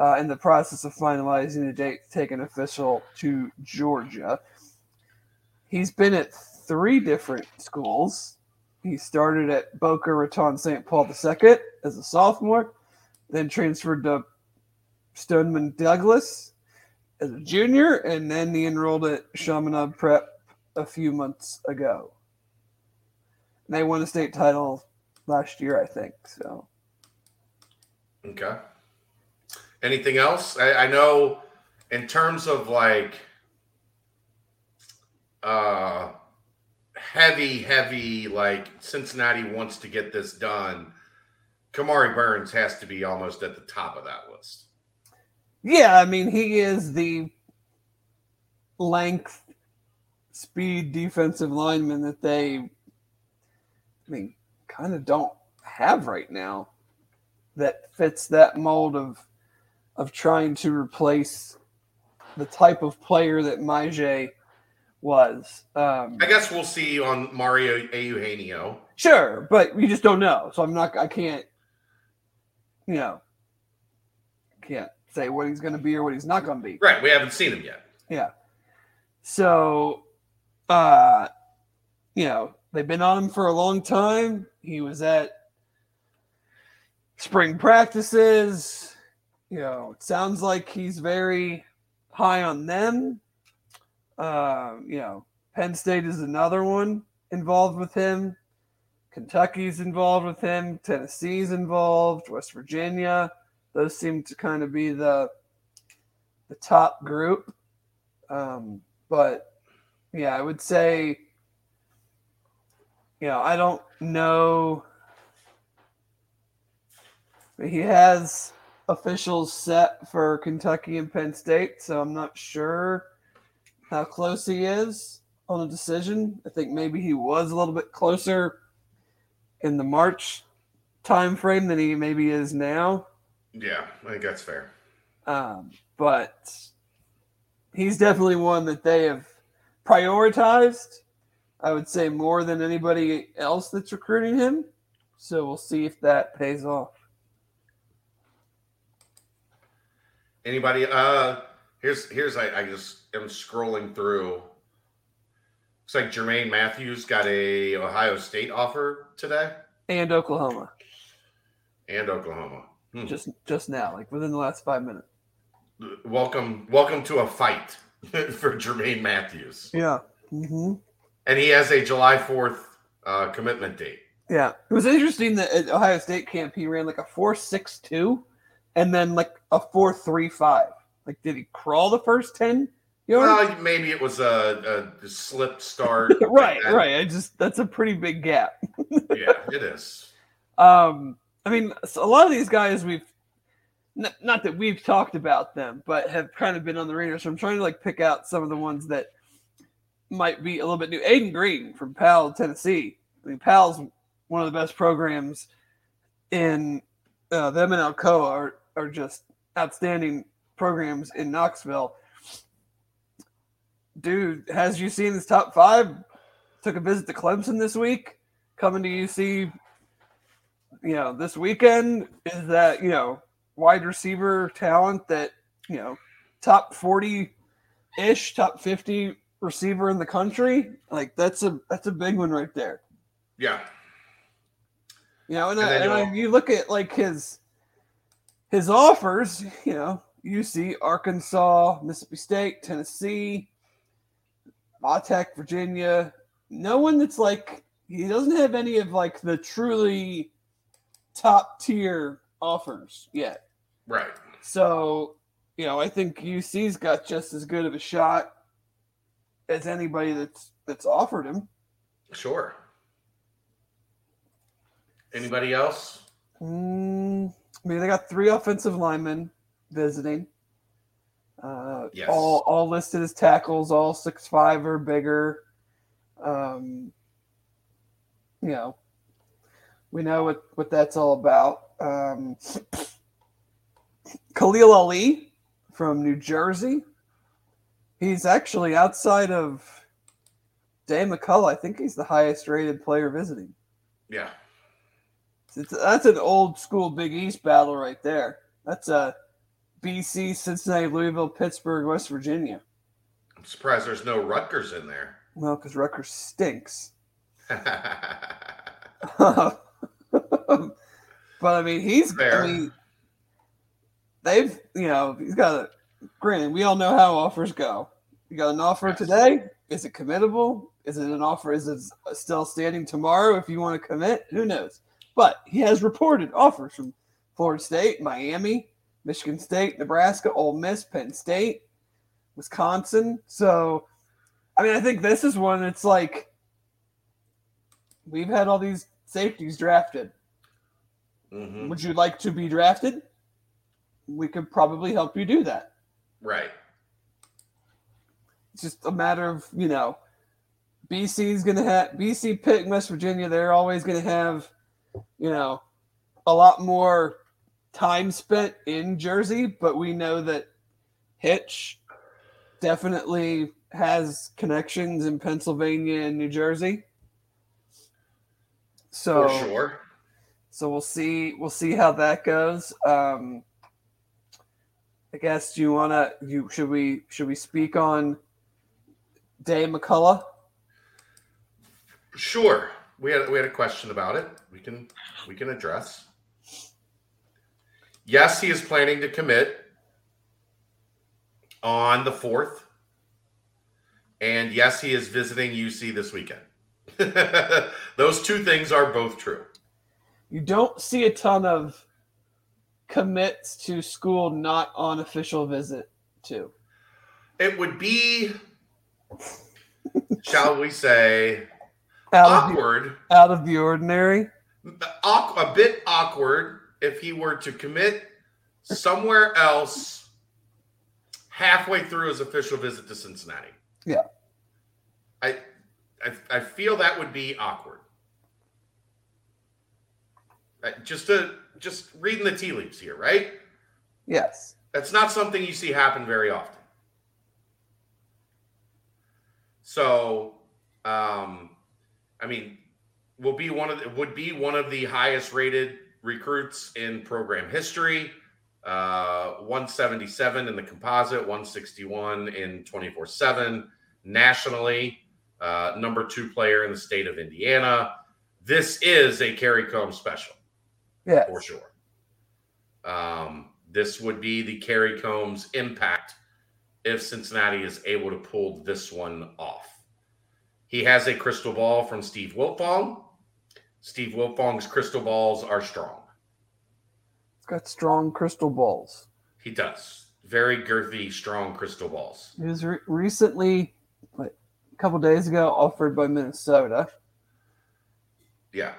uh, in the process of finalizing the date to take an official to Georgia. He's been at three different schools. He started at Boca Raton St. Paul II as a sophomore, then transferred to Stoneman Douglas as a junior, and then he enrolled at Chaminade Prep a few months ago. And they won a state title last year, I think. So, Okay. Anything else? I, I know in terms of like uh heavy, heavy, like Cincinnati wants to get this done. Kamari Burns has to be almost at the top of that list. yeah, I mean, he is the length, speed defensive lineman that they, I mean, kind of don't have right now that fits that mold of of trying to replace the type of player that Myjai was. Um, I guess we'll see on Mario Eugenio. Sure, but you just don't know. So I'm not. I can't. You know, can't say what he's going to be or what he's not going to be. Right, we haven't seen him yet. Yeah. So, uh, you know, they've been on him for a long time. He was at spring practices. You know, it sounds like he's very high on them. Uh, you know, Penn State is another one involved with him. Kentucky's involved with him. Tennessee's involved. West Virginia. Those seem to kind of be the the top group. Um, but yeah, I would say, you know, I don't know. but He has officials set for Kentucky and Penn State, so I'm not sure how close he is on a decision. I think maybe he was a little bit closer in the March time frame than he maybe is now. Yeah, I think that's fair. Um, but he's definitely one that they have prioritized. I would say more than anybody else that's recruiting him. So we'll see if that pays off. Anybody? Uh, here's here's I, I just am scrolling through. Looks like Jermaine Matthews got a Ohio State offer today And Oklahoma, and Oklahoma. Hmm. just just now, like within the last five minutes. Welcome, welcome to a fight [LAUGHS] for Jermaine Matthews, Yeah. Mm-hmm. and he has a July fourth uh, commitment date. Yeah. It was interesting that at Ohio State camp he ran like a four six two and then like a four three five. Like did he crawl the first ten yards? Well, maybe it was a, a slip start. [LAUGHS] right, That- right. I just that's a pretty big gap. [LAUGHS] Yeah, it is. Um, I mean, so a lot of these guys we've n- not that we've talked about them, but have kind of been on the radar. So I'm trying to like pick out some of the ones that might be a little bit new. Aiden Green from Powell, Tennessee. I mean, Powell's one of the best programs in uh, them and Alcoa are are just outstanding programs in Knoxville. Dude, has you seen his top five? Took a visit to Clemson this week. Coming to UC you know, this weekend is that, you know, wide receiver talent that, you know, top 40 ish, top 50 receiver in the country. Like that's a that's a big one right there. Yeah, You know, and, And I, and I, you look at like his his offers, you know, UC, Arkansas, Mississippi State, Tennessee, Tech, Virginia. No one that's like he doesn't have any of like the truly top tier offers yet. right. So, you know, I think UC's got just as good of a shot as anybody that's that's offered him. Sure. Anybody else? Mm, I mean, they got three offensive linemen visiting. Uh, Yes. All all listed as tackles, all six five or bigger. Um, you know, we know what what that's all about. Um, [SNIFFS] Khalil Ali from New Jersey. He's actually outside of Dan McCullough. I think he's the highest rated player visiting. Yeah. It's, that's an old school Big East battle right there. That's a BC, Cincinnati, Louisville, Pittsburgh, West Virginia. I'm surprised there's no Rutgers in there. Well, because Rutgers stinks. [LAUGHS] [LAUGHS] but I mean, he's. Fair. I mean, they've. You know, he's got a. Granted, we all know how offers go. You got an offer Yes. today. Is it committable? Is it an offer? Is it still standing tomorrow? If you want to commit, who knows? But he has reported offers from Florida State, Miami, Michigan State, Nebraska, Ole Miss, Penn State, Wisconsin. So, I mean, I think this is one. It's like we've had all these safeties drafted. Mhm. Would you like to be drafted? We could probably help you do that. Right. It's just a matter of you know, BC's gonna have BC Pitt, West Virginia. They're always gonna have, you know, a lot more time spent in Jersey, but we know that Hitch definitely has connections in Pennsylvania and New Jersey. So For sure. So we'll see. We'll see how that goes. Um, I guess. Do you want to? You should we? Should we speak on Daeh McCullough? Sure. We had we had a question about it. We can we can address. Yes, he is planning to commit on the fourth. And yes, he is visiting UC this weekend. [LAUGHS] Those two things are both true. You don't see a ton of commits to school not on official visit to. It would be, shall we say, Out of the, awkward, out of the ordinary. awk- a bit awkward if he were to commit somewhere else halfway through his official visit to Cincinnati. Yeah. I, I, I feel that would be awkward. Uh, Just to just reading the tea leaves here, right? Yes. That's not something you see happen very often. So, um, I mean, will be one of the, would be one of the highest rated recruits in program history. Uh, 177 in the composite, 161 in 24 7 nationally. Uh, number two player in the state of Indiana. This is a Kerry Coombs special Yes. for sure. Um, this would be the Kerry Coombs impact if Cincinnati is able to pull this one off. He has a crystal ball from Steve Wiltfong. Steve Wiltfong's crystal balls are strong. It's got strong crystal balls. He does. Very girthy, strong crystal balls. He was re- recently, like, a couple days ago, offered by Minnesota. Yeah.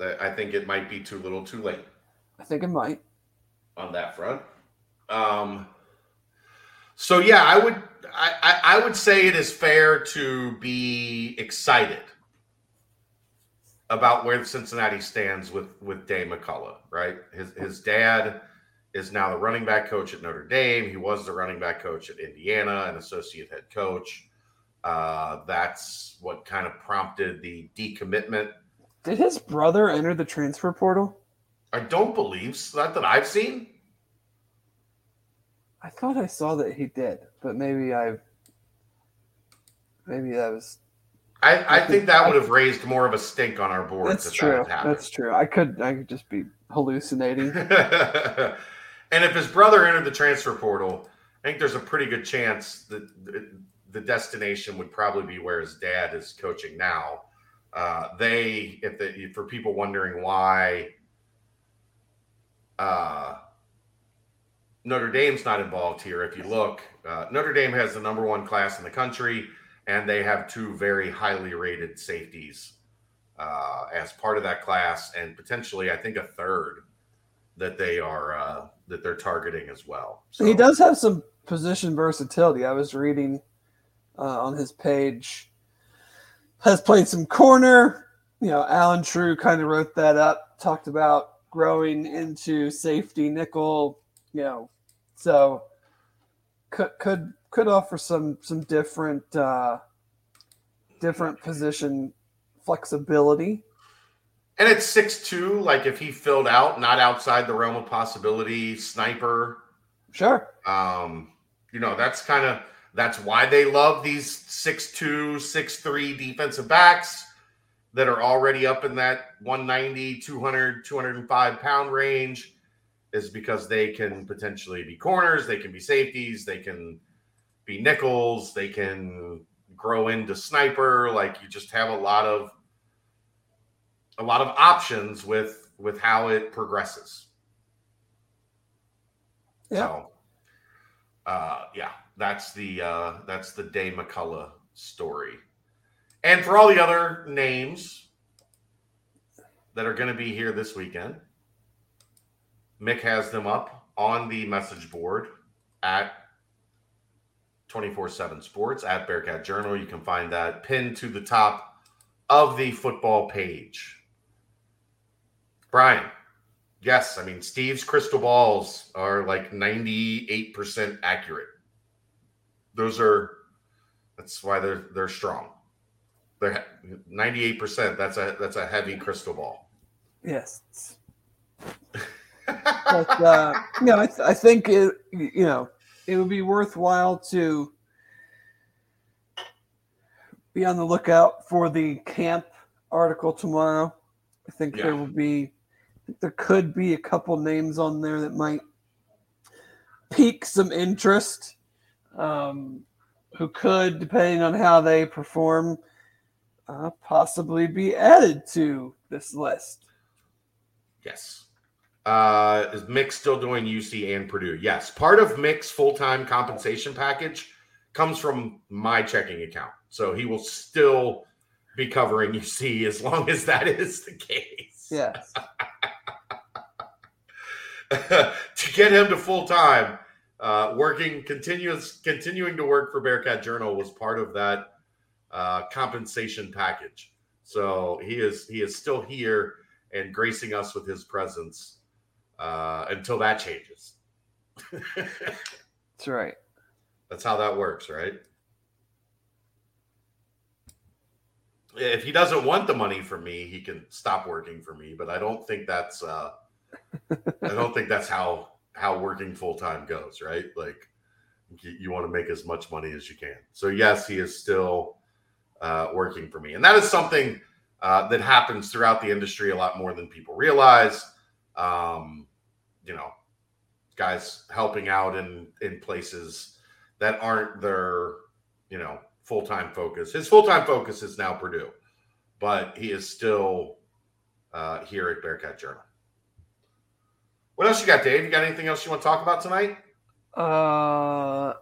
I I think it might be too little too late. I think it might. on that front. Um, so yeah, I would I, I, I would say it is fair to be excited about where Cincinnati stands with with Daeh McCullough, right? His his dad is now the running back coach at Notre Dame. He was the running back coach at Indiana, an associate head coach. Uh, that's what kind of prompted the decommitment. Did his brother enter the transfer portal? I don't believe so, not that I've seen. I thought I saw that he did, but maybe I, maybe that was. I, I think that would have raised more of a stink on our board. That's if true. That had happened. That's true. I could. I could just be hallucinating. [LAUGHS] and if his brother entered the transfer portal, I think there's a pretty good chance that the- the destination would probably be where his dad is coaching now. Uh, they, if the, for people wondering why uh, Notre Dame's not involved here, if you look, uh, Notre Dame has the number one class in the country, and they have two very highly rated safeties uh, as part of that class, and potentially, I think, a third that they are uh, that they're targeting as well. So he does have some position versatility. I was reading uh, on his page. Has played some corner. You know, Allen Trieu kind of wrote that up. Talked about growing into safety nickel. You know, so could could could offer some some different uh, different position flexibility. And it's six two. Like if he filled out, not outside the realm of possibility, sniper. Sure. Um, you know, that's kind of That's why they love these 6'2, 6'3 defensive backs that are already up in that 190, 200, 205 pound range, is because they can potentially be corners, they can be safeties, they can be nickels, they can grow into sniper. Like you just have a lot of a lot of options with with how it progresses. Yeah. So, uh, yeah, that's the uh, that's the Daeh McCullough story. And for all the other names that are going to be here this weekend, Mick has them up on the message board at 24 7 Sports at Bearcat Journal. You can find that pinned to the top of the football page. Brian, yes, I mean, Steve's crystal balls are like 98% accurate. Those are, that's why they're, they're strong. They're 98%. That's a, that's a heavy crystal ball. Yes. [LAUGHS] but uh, you know, I, th- I think it, you know it would be worthwhile to be on the lookout for the camp article tomorrow. I think Yeah. there will be, there could be a couple names on there that might pique some interest. Um, who could, depending on how they perform, uh, possibly be added to this list. Yes. Uh, is Mick still doing UC and Purdue? Yes. Part of Mick's full time compensation package comes from my checking account. So he will still be covering UC [LAUGHS] as long as that is the case. Yes. [LAUGHS] to get him to full time, uh, working continuous, continuing to work for Bearcat Journal was part of that uh, compensation package. So he is he is still here and gracing us with his presence uh, until that changes. That's right. That's how that works, right? If he doesn't want the money from me, he can stop working for me. But I don't think that's uh, I don't think that's how how working full time goes, right? Like you, you want to make as much money as you can. So yes, he is still uh, working for me, and that is something uh, that happens throughout the industry a lot more than people realize. Um, you know, guys helping out in in places that aren't their you know full time focus. His full time focus is now Purdue, but he is still uh, here at Bearcat Journal. What else you got, Dave? You got anything else you want to talk about tonight? Uh,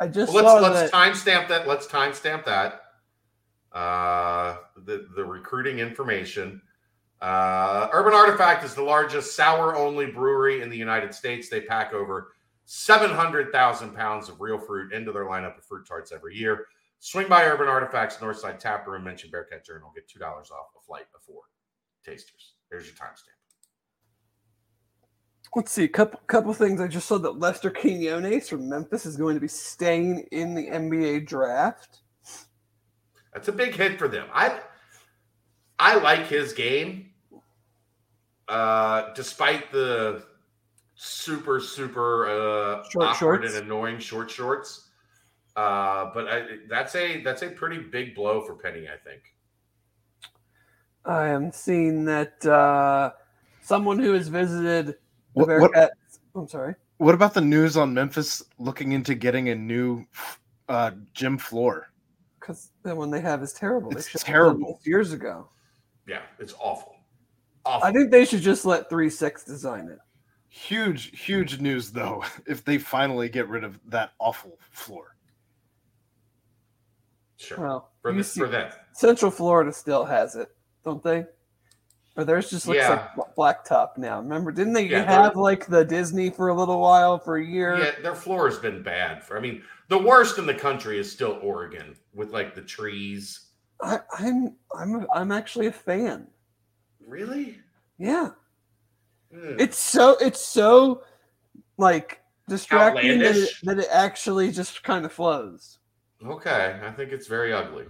I just Well, let's let's that. timestamp that. Let's timestamp that. Uh, the the recruiting information. Uh, Urban Artifact is the largest sour only brewery in the United States. They pack over 700,000 pounds of real fruit into their lineup of fruit tarts every year. Swing by Urban Artifacts Northside Tap Room, mention Bearcat Journal, get $2 off a flight of four tasters. There's your timestamp. Let's see, a couple couple things. I just saw that Lester Quinones from Memphis is going to be staying in the NBA draft. That's a big hit for them. I I like his game. Uh, despite the super super uh Short awkward shorts. and annoying short shorts. Uh, but I, that's a that's a pretty big blow for Penny, I think. I am seeing that uh, someone who has visited the What, what, Bearcats. I'm sorry. what about the news on Memphis looking into getting a new uh, gym floor? Because the one they have is terrible. It's should've terrible. Years ago. Yeah, it's awful. Awful. I think they should just let three six design it. Huge, huge news though. [LAUGHS] If they finally get rid of that awful floor, sure. Well, for, the, UC for them. Central Florida still has it, don't they? Or theirs just looks Yeah. like blacktop now. Remember, didn't they Yeah, have like the Disney for a little while for a year? Yeah, their floor has been bad. For I mean, the worst in the country is still Oregon with like the trees. I, I'm I'm I'm actually a fan. Really? Yeah, Hmm. it's so it's so like distracting that it, that it actually just kind of flows. okay. I think it's very ugly.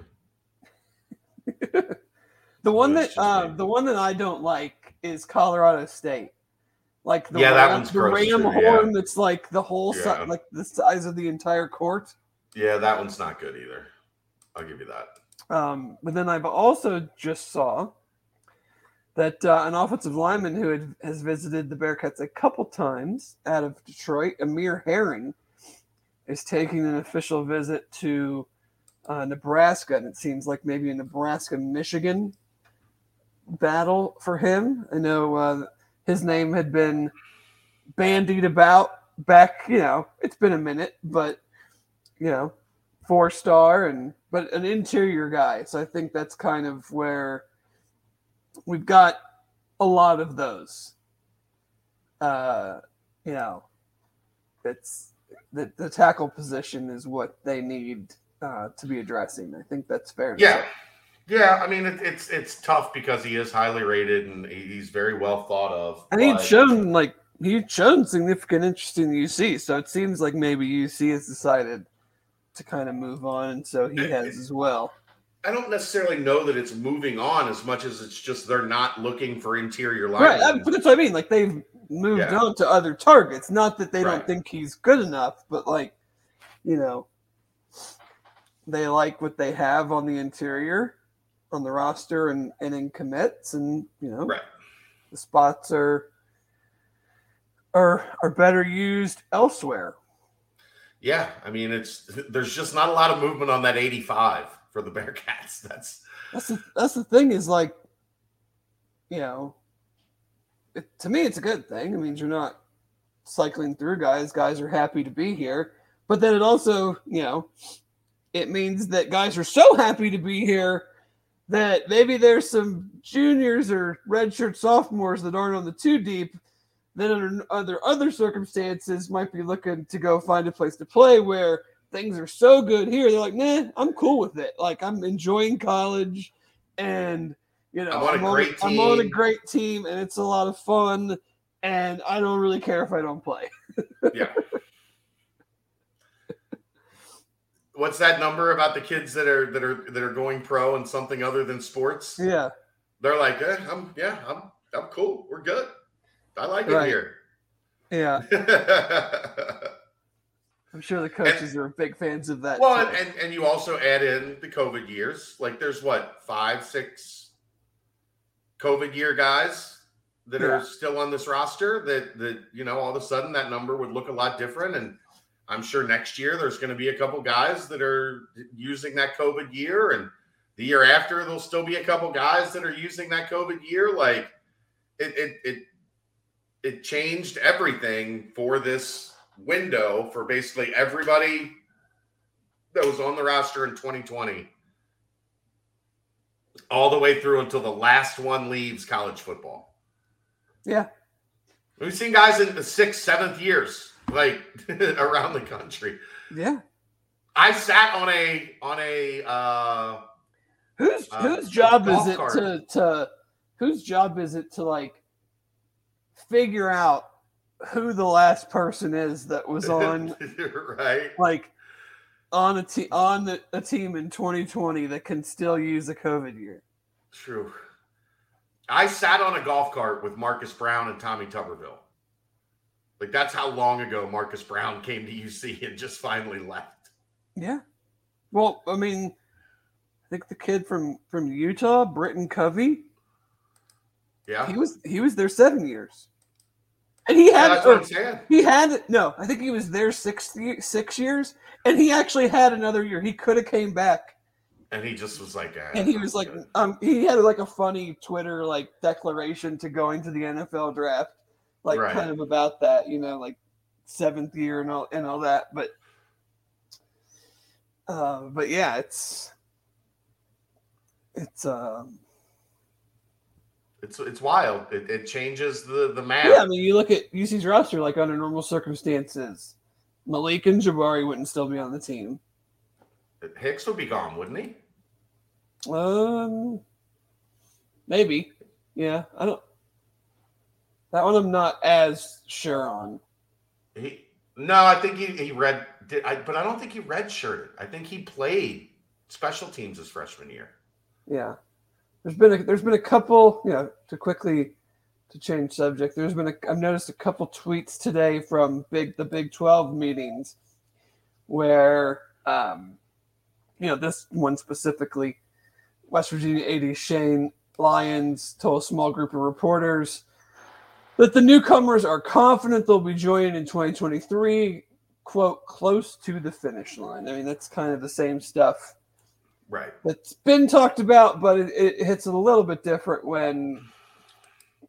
[LAUGHS] The one that uh, the one that I don't like is Colorado State. Like the Yeah, that ram, one's the ram too, horn that's like the whole si- like the size of the entire court. Yeah, that one's not good either. I'll give you that. Um, but then I've also just saw that uh, an offensive lineman who had, has visited the Bearcats a couple times out of Detroit, Amir Herring, is taking an official visit to uh, Nebraska, and it seems like maybe a Nebraska Michigan battle for him. I know uh, his name had been bandied about back, you know, it's been a minute, but you know, four star and but an interior guy. So I think that's kind of where we've got a lot of those. Uh, you know, it's the, the tackle position is what they need uh, to be addressing. I think that's fair. Yeah. Yeah, I mean it, it's it's tough because he is highly rated and he's very well thought of. And he'd shown like he'd shown significant interest in UC, so it seems like maybe UC has decided to kind of move on, and so he has as well. I don't necessarily know that it's moving on as much as it's just they're not looking for interior line. Right, but that's what I mean. Like they've moved yeah. on to other targets. Not that they Right. don't think he's good enough, but like, you know, they like what they have on the interior, on the roster, and and in commits, and you know, Right. the spots are are are better used elsewhere. Yeah, I mean it's there's just not a lot of movement on that 85 for the [LAUGHS] Bearcats. That's That's the that's the thing is like, you know, it, to me it's a good thing. It means you're not cycling through guys. Guys are happy to be here, but then it also, you know, it means that guys are so happy to be here that maybe there's some juniors or redshirt sophomores that aren't on the two deep that under other other circumstances might be looking to go find a place to play where things are so good here. They're like, nah, I'm cool with it. Like I'm enjoying college and you know, I'm on a great I'm on a team. great team and it's a lot of fun and I don't really care if I don't play. [LAUGHS] yeah. What's that number about the kids that are that are that are going pro in something other than sports? Yeah. They're like, eh, I'm yeah, I'm I'm cool. We're good. I like it here. Yeah. [LAUGHS] I'm sure the coaches are big fans of that. well, and, and you also add in the COVID years. Like there's what, five, six COVID year guys that Yeah. are still on this roster that that you know all of a sudden that number would look a lot different. And I'm sure next year there's going to be a couple guys that are using that COVID year, and the year after there'll still be a couple guys that are using that COVID year. Like it it it it changed everything for this window for basically everybody that was on the roster in 2020 all the way through until the last one leaves college football. yeah. We've seen guys in the sixth, seventh years, like [LAUGHS] around the country. Yeah. I sat on a on a uh Whose Uh, whose job is it cart. to to whose job is it to like figure out who the last person is that was [LAUGHS] on right. like on a team on the, a team in 2020 that can still use a COVID year? True. I sat on a golf cart with Marcus Brown and Tommy Tuberville. Like that's how long ago Marcus Brown [LAUGHS] came to UC and just finally left. Yeah. Well, I mean, I think the kid from from Utah, Britton Covey, Yeah. he was he was there seven years, and he Yeah, had that's what or I'm saying. he had no. I think he was there six six years, and he actually had another year. He could have came back, And he just was like, eh, and he was like, um, he had like a funny Twitter like declaration to going to the NFL draft, like Right. kind of about that, you know, like seventh year and all and all that. But, uh, but yeah, it's it's um it's it's wild. It, it changes the the map. yeah. I mean, you look at UC's roster like under normal circumstances, Malik and Jabari wouldn't still be on the team. Hicks would be gone, wouldn't he? Um, maybe. Yeah, I don't. That one I'm not as sure on. He no, I think he he read, did, I, but I don't think he redshirted. I think he played special teams his freshman year. Yeah, there's been a there's been a couple. You know, to quickly to change subject. There's been a I've noticed a couple tweets today from big the Big Twelve meetings where um, you know, this one specifically, West Virginia AD Shane Lyons told a small group of reporters that the newcomers are confident they'll be joining in 2023, quote, close to the finish line. I mean, that's kind of the same stuff Right. It's been talked about, but it, it hits a little bit different when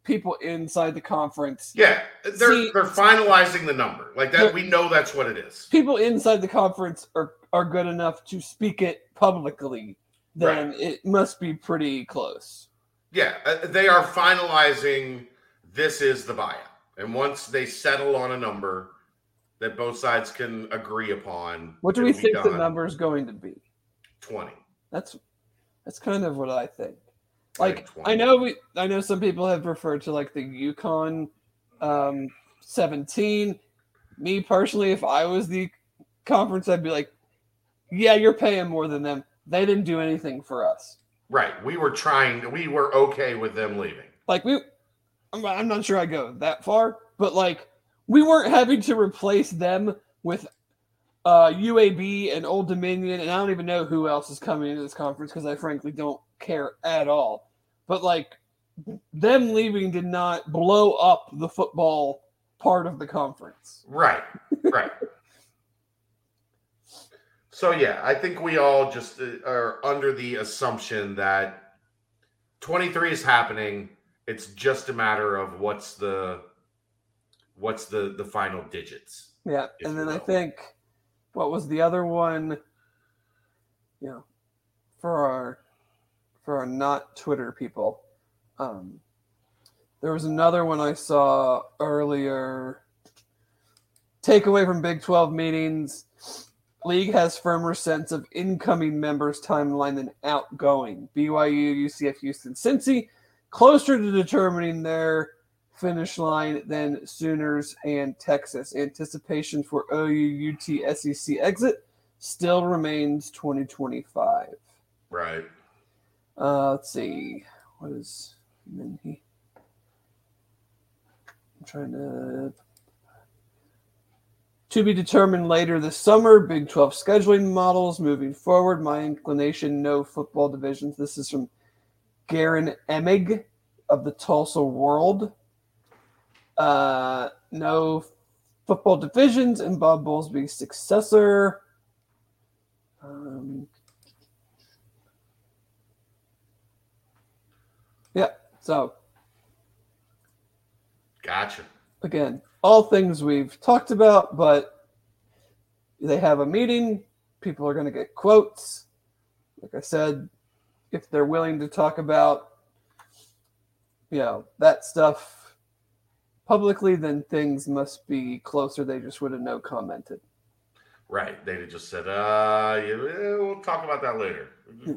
people inside the conference, Yeah, they're See- they're finalizing the number like that. We know that's what it is. people inside the conference are, are good enough to speak it publicly, then it must be pretty close. Yeah, uh, they are finalizing. This is the buyout, and once they settle on a number that both sides can agree upon, What do we think the number is going to be? Twenty. That's that's kind of what I think. Like I know we I know some people have referred to like the UConn um 17. Me personally, if I was the conference, I'd be like, Yeah, you're paying more than them. They didn't do anything for us. Right. We were trying. We were okay with them leaving. Like we I'm, I'm not sure I go that far, but like we weren't having to replace them with uh UAB and Old Dominion, and I don't even know who else is coming into this conference because I frankly don't care at all. But like them leaving did not blow up the football part of the conference. Right. Right. [LAUGHS] so yeah, I think we all just uh, are under the assumption that 23 is happening. It's just a matter of what's the what's the the final digits. Yeah, and then I think what was the other one? You know, for our for our not Twitter people, um, there was another one I saw earlier. Takeaway from Big Twelve meetings: League has firmer sense of incoming members' timeline than outgoing. BYU, UCF, Houston, Cincy closer to determining their finish line than Sooners and Texas. Anticipation for OU UT SEC exit still remains 2025. Right. Uh, let's see. What is Minhee? I'm trying to. To be determined later this summer, Big 12 scheduling models moving forward. My inclination, no football divisions. This is from Guerin Emig of the Tulsa World. Uh, no football divisions and Bob Bowlesby's successor. Um, yeah, so Gotcha. again, all things we've talked about, but they have a meeting. People are going to get quotes. Like I said, if they're willing to talk about, you know, that stuff publicly, then things must be closer. They just would have no commented. Right. They'd have just said, uh, yeah, we'll talk about that later.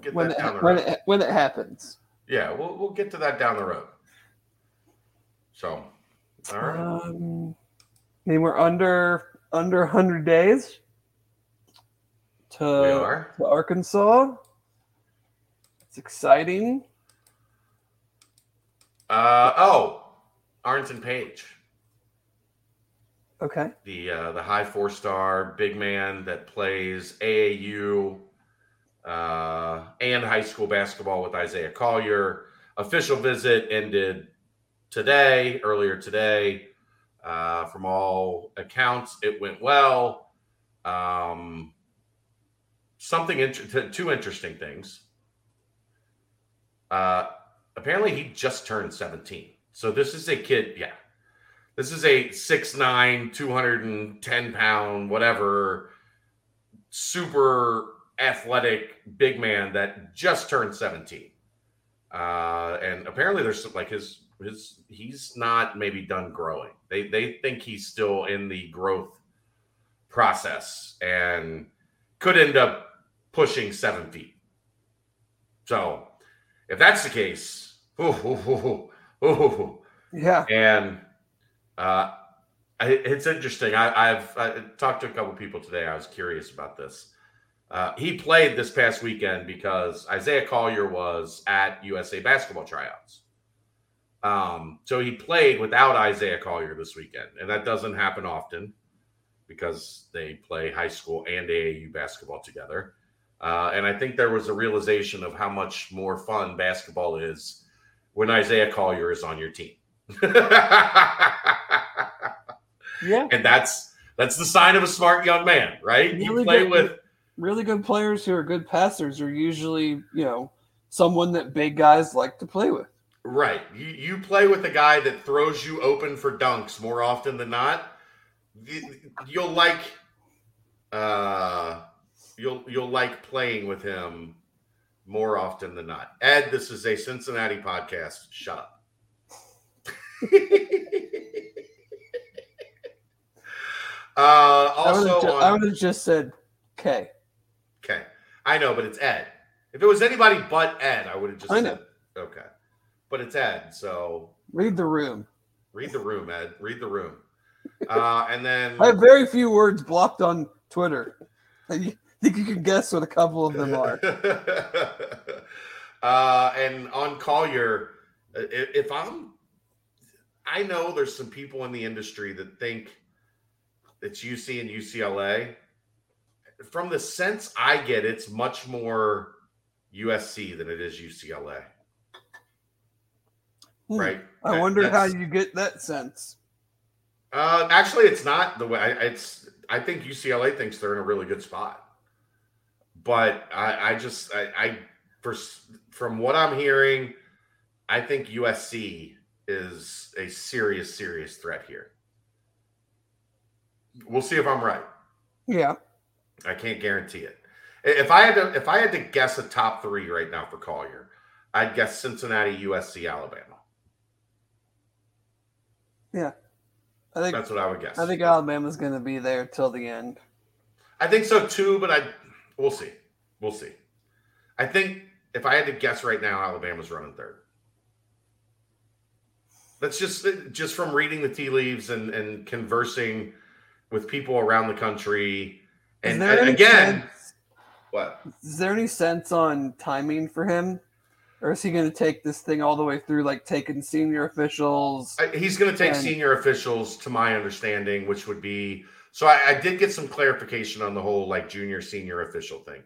Get when that it, when it when it happens. Yeah, we'll we'll get to that down the road. So, all right. Um, I mean, we're under under 100 days to, to Arkansas. It's exciting. Uh, oh, Arrinten Page, Okay. the uh, the high four star big man that plays AAU uh, and high school basketball with Isaiah Collier. Official visit ended today, earlier today. Uh, from all accounts, it went well. Um, something inter- two interesting things. Uh, apparently, he just turned 17. So this is a kid, yeah. This is a 6'9, 210 pound, whatever, super athletic big man that just turned 17. Uh, and apparently there's some- like his his he's not maybe done growing. They they think he's still in the growth process and could end up pushing seven feet. So if that's the case, [LAUGHS] ooh, ooh, ooh, ooh, Yeah. and uh, it's interesting. I, I've I talked to a couple people today. I was curious about this. Uh, he played this past weekend because Isaiah Collier was at USA basketball tryouts. Um, so he played without Isaiah Collier this weekend, and that doesn't happen often. because they play high school and AAU basketball together. Uh, and I think there was a realization of how much more fun basketball is when Isaiah Collier is on your team. [LAUGHS] Yeah. and that's that's the sign of a smart young man, right? You Really play good- with Really good players who are good passers are usually, you know, someone that big guys like to play with. right. You you play with a guy that throws you open for dunks more often than not. You'll like uh you'll you'll like playing with him more often than not. Ed, this is a Cincinnati podcast. Shut up. [LAUGHS] uh I would also have ju- on- I would have just said K. Okay. I know, but it's Ed. If it was anybody but Ed, I would have just I said okay. But it's Ed, so Read the room. read the room, Ed. Read the room. Uh, and then I have very few words blocked on Twitter. [LAUGHS] Think you can guess what a couple of them are. [LAUGHS] uh, and on Collier, if I'm, I know there's some people in the industry that think it's UC and UCLA. From the sense I get, it's much more USC than it is UCLA, Hmm. right? I wonder how you get that sense. Uh, actually, it's not the way. I, it's. I think UCLA thinks they're in a really good spot, but I, I just, I, I, for from what I'm hearing, I think USC is a serious, serious threat here. We'll see if I'm right. Yeah. I can't guarantee it. If I had to, if I had to guess a top three right now for Collier, I'd guess Cincinnati, USC, Alabama. Yeah, I think That's what I would guess. I think Alabama's going to be there till the end. I think so too, but I we'll see. We'll see. I think if I had to guess right now, Alabama's running third. That's just just from reading the tea leaves and and conversing with people around the country. And, and again, sense- what? is there any sense on timing for him, or is he going to take this thing all the way through, like taking senior officials? He's going to take And- senior officials, to my understanding, which would be. So I, I did get some clarification on the whole like junior senior official thing.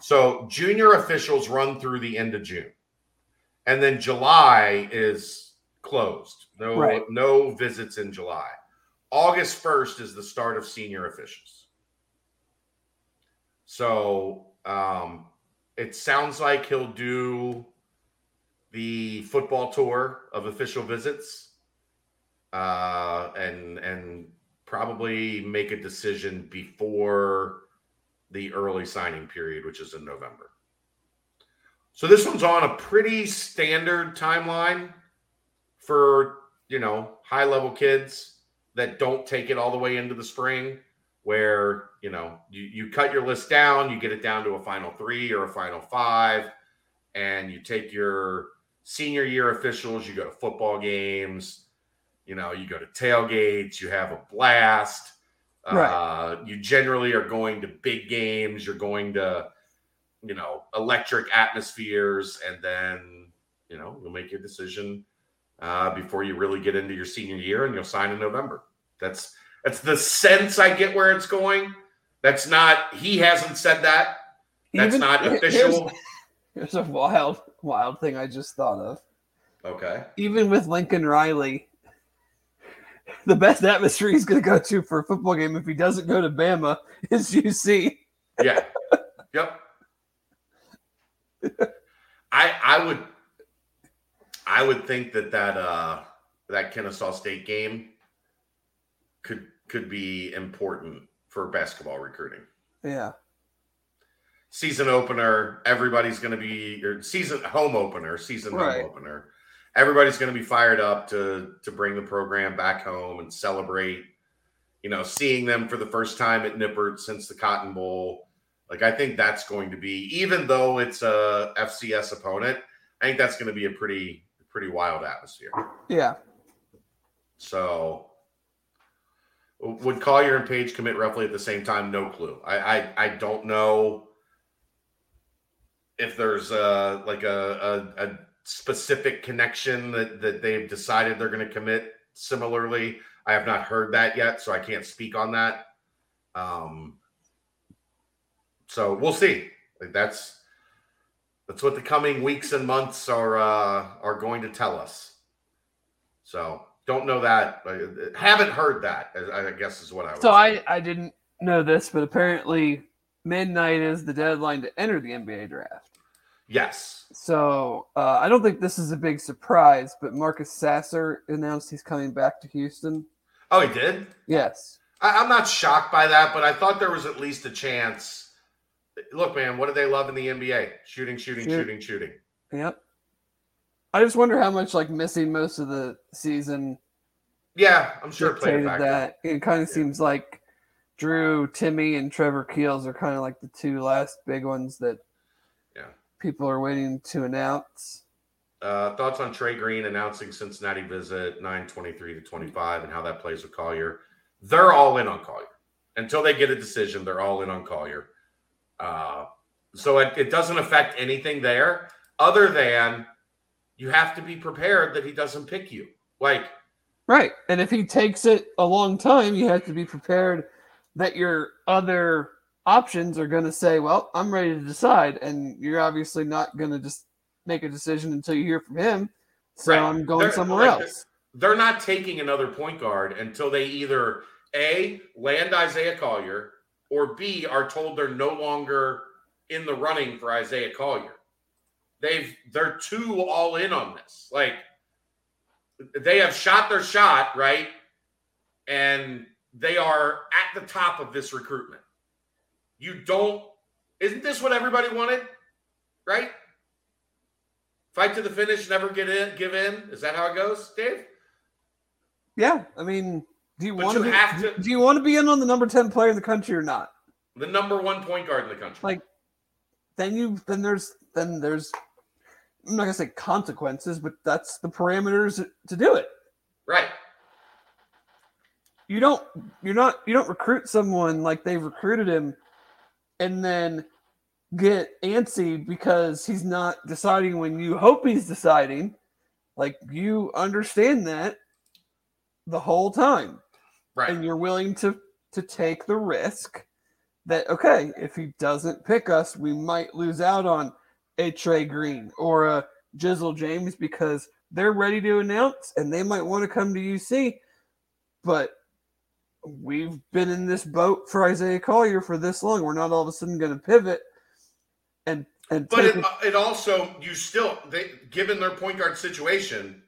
So junior officials run through the end of June, and then July is closed. No, Right. no visits in July. August first is the start of senior officials. So um, it sounds like he'll do the football tour of official visits uh, and and probably make a decision before the early signing period, which is in November. So this one's on a pretty standard timeline for you know high level kids that don't take it all the way into the spring where you know you, you cut your list down you get it down to a final three or a final five and you take your senior year officials you go to football games you know you go to tailgates you have a blast. Uh, you generally are going to big games you're going to you know electric atmospheres and then you know you'll make your decision uh, before you really get into your senior year and you'll sign in november. That's that's the sense i get where it's going. That's not he hasn't said that. That's Even- not here's- official. [LAUGHS] Here's a wild, wild thing I just thought of. okay. Even with Lincoln Riley, the best atmosphere he's going to go to for a football game if he doesn't go to Bama is UC. yeah yep i i would i would think that that uh that kennesaw state game could could be important for basketball recruiting Yeah. season opener everybody's going to be or season home opener season Right. home opener everybody's going to be fired up to to bring the program back home and celebrate you know seeing them for the first time at nippert since the cotton bowl like i think that's going to be even though it's a fcs opponent i think that's going to be a pretty pretty wild atmosphere Yeah. so would Collier and Page commit roughly at the same time? No clue. I I, I don't know if there's a like a, a, a specific connection that, that they've decided they're going to commit similarly. I have not heard that yet, so I can't speak on that. Um, so we'll see. Like that's that's what the coming weeks and months are uh, are going to tell us. So don't know that. I haven't heard that. I guess is what I. so say. I I didn't know this, but apparently midnight is the deadline to enter the NBA draft. Yes. So uh, I don't think this is a big surprise, but Marcus Sasser announced he's coming back to Houston. Oh, he did. Yes. I, am not shocked by that, but I thought there was at least a chance. Look, man, what do they love in the NBA? Shooting, shooting, Shoot. shooting, shooting. Yep. I just wonder how much like missing most of the season. Yeah, I'm sure played that. It kind of yeah. seems like Drew, Timme, and Trevor Keels are kind of like the two last big ones that people are waiting to announce. Uh, thoughts on Trey Green announcing Cincinnati visit 923 to 25 and how that plays with Collier? They're all in on Collier. Until they get a decision, they're all in on Collier. Uh, so it, it doesn't affect anything there other than you have to be prepared that he doesn't pick you. Like, right. And if he takes it a long time, you have to be prepared that your other options are going to say, well, I'm ready to decide. And you're obviously not going to just make a decision until you hear from him. So right. I'm going they're, somewhere like, else. They're not taking another point guard until they either A, land Isaiah Collier, or B, are told they're no longer in the running for Isaiah Collier. They've they're too all in on this. Like they have shot their shot, right? And they are at the top of this recruitment. You don't, isn't this what everybody wanted? Right? Fight to the finish, never get in, give in. Is that how it goes, Dave? Yeah. I mean, do you want to be, have to do you want to be in on the number 10 player in the country or not? The number one point guard in the country. Like then you then there's then there's I'm not gonna say consequences, but that's the parameters to do it. Right you don't you're not you don't recruit someone like they've recruited him and then get antsy because he's not deciding when you hope he's deciding. Like you understand that the whole time. Right. And you're willing to to take the risk that okay if he doesn't pick us we might lose out on a trey green or a jizzle james because they're ready to announce and they might want to come to uc but we've been in this boat for Isaiah Collier for this long. We're not all of a sudden going to pivot and and. But it, uh, it also you still they given their point guard situation,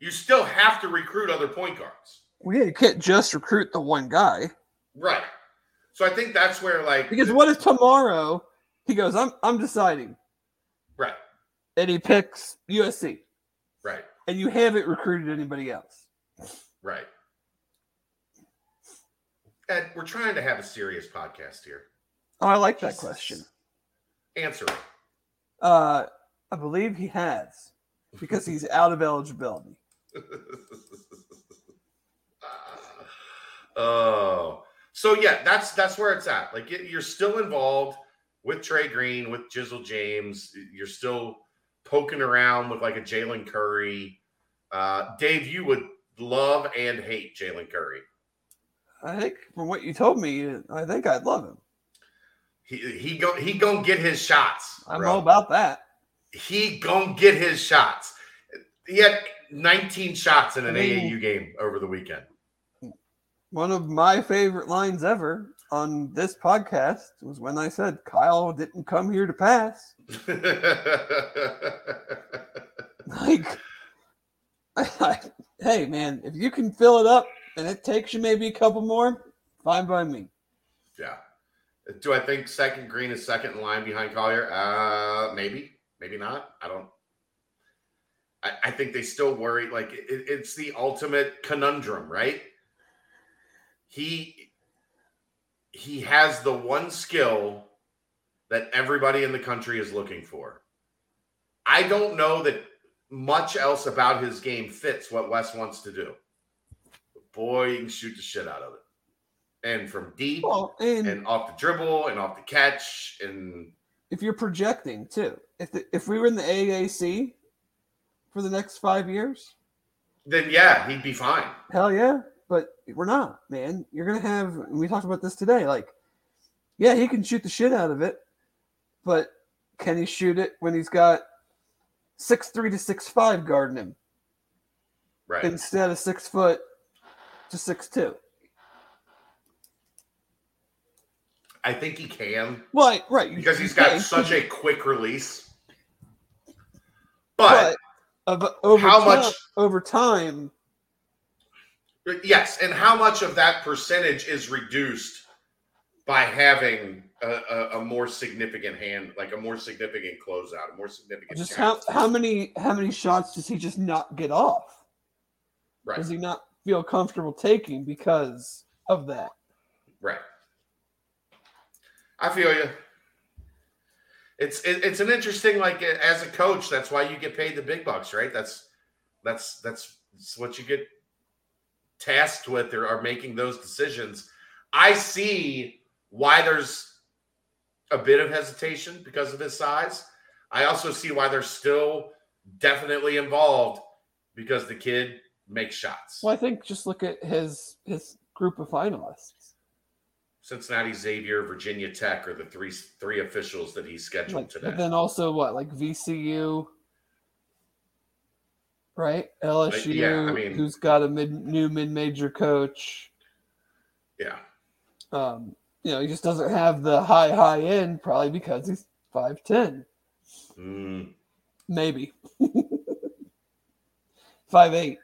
you still have to recruit other point guards. Well, yeah, you can't just recruit the one guy. Right. So I think that's where like because what if tomorrow he goes, I'm I'm deciding. Right. And he picks USC. Right. And you haven't recruited anybody else. Right. Ed, we're trying to have a serious podcast here. Oh, I like that question. Answer it. Uh, I believe he has because he's out of eligibility. [LAUGHS] oh, so yeah, that's that's where it's at. Like you're still involved with Trey Green, with Jizzle James. You're still poking around with like a Jalen Curry. Uh, Dave, you would love and hate Jalen Curry. I think from what you told me, I think I'd love him. He he go he gonna get his shots. I'm bro. all about that. He gonna get his shots. He had 19 shots in an I mean, AAU game over the weekend. One of my favorite lines ever on this podcast was when I said Kyle didn't come here to pass. [LAUGHS] like, I, [LAUGHS] I, hey man, if you can fill it up and it takes you maybe a couple more, fine by me. Yeah. Do I think second green is second in line behind Collier? Uh, maybe, maybe not. I don't. I, I think they still worry. Like it, it's the ultimate conundrum, right? He he has the one skill that everybody in the country is looking for. I don't know that much else about his game fits what Wes wants to do boy, you can shoot the shit out of it. And from deep well, and, and, off the dribble and off the catch. And if you're projecting too, if the, if we were in the AAC for the next five years, then yeah, he'd be fine. Hell yeah. but we're not, man. You're gonna have. We talked about this today. Like, yeah, he can shoot the shit out of it, but can he shoot it when he's got six three to six five guarding him Right. instead of six foot to six two? I think he can Right, right. because he's got such a quick release. But, But over how time, much- over time? yes, and how much of that percentage is reduced by having a, a, a more significant hand, like a more significant closeout, a more significant. Just how how many how many shots does he just not get off? right, Does he not feel comfortable taking because of that? right. I feel you. It's it, it's an interesting like as a coach. That's why you get paid the big bucks, right? That's that's that's, what you get tasked with or are making those decisions. I see why there's a bit of hesitation because of his size. I also see why they're still definitely involved because the kid makes shots. Well, I think just look at his his group of finalists. Cincinnati, Xavier, Virginia Tech are the three three officials that he's scheduled Like, today. but then also what like VCU, right? LSU, yeah, I mean- who's got a mid new mid major coach. yeah, Um, you know, he just doesn't have the high high end, probably because he's five ten, Mm, maybe [LAUGHS] five eight.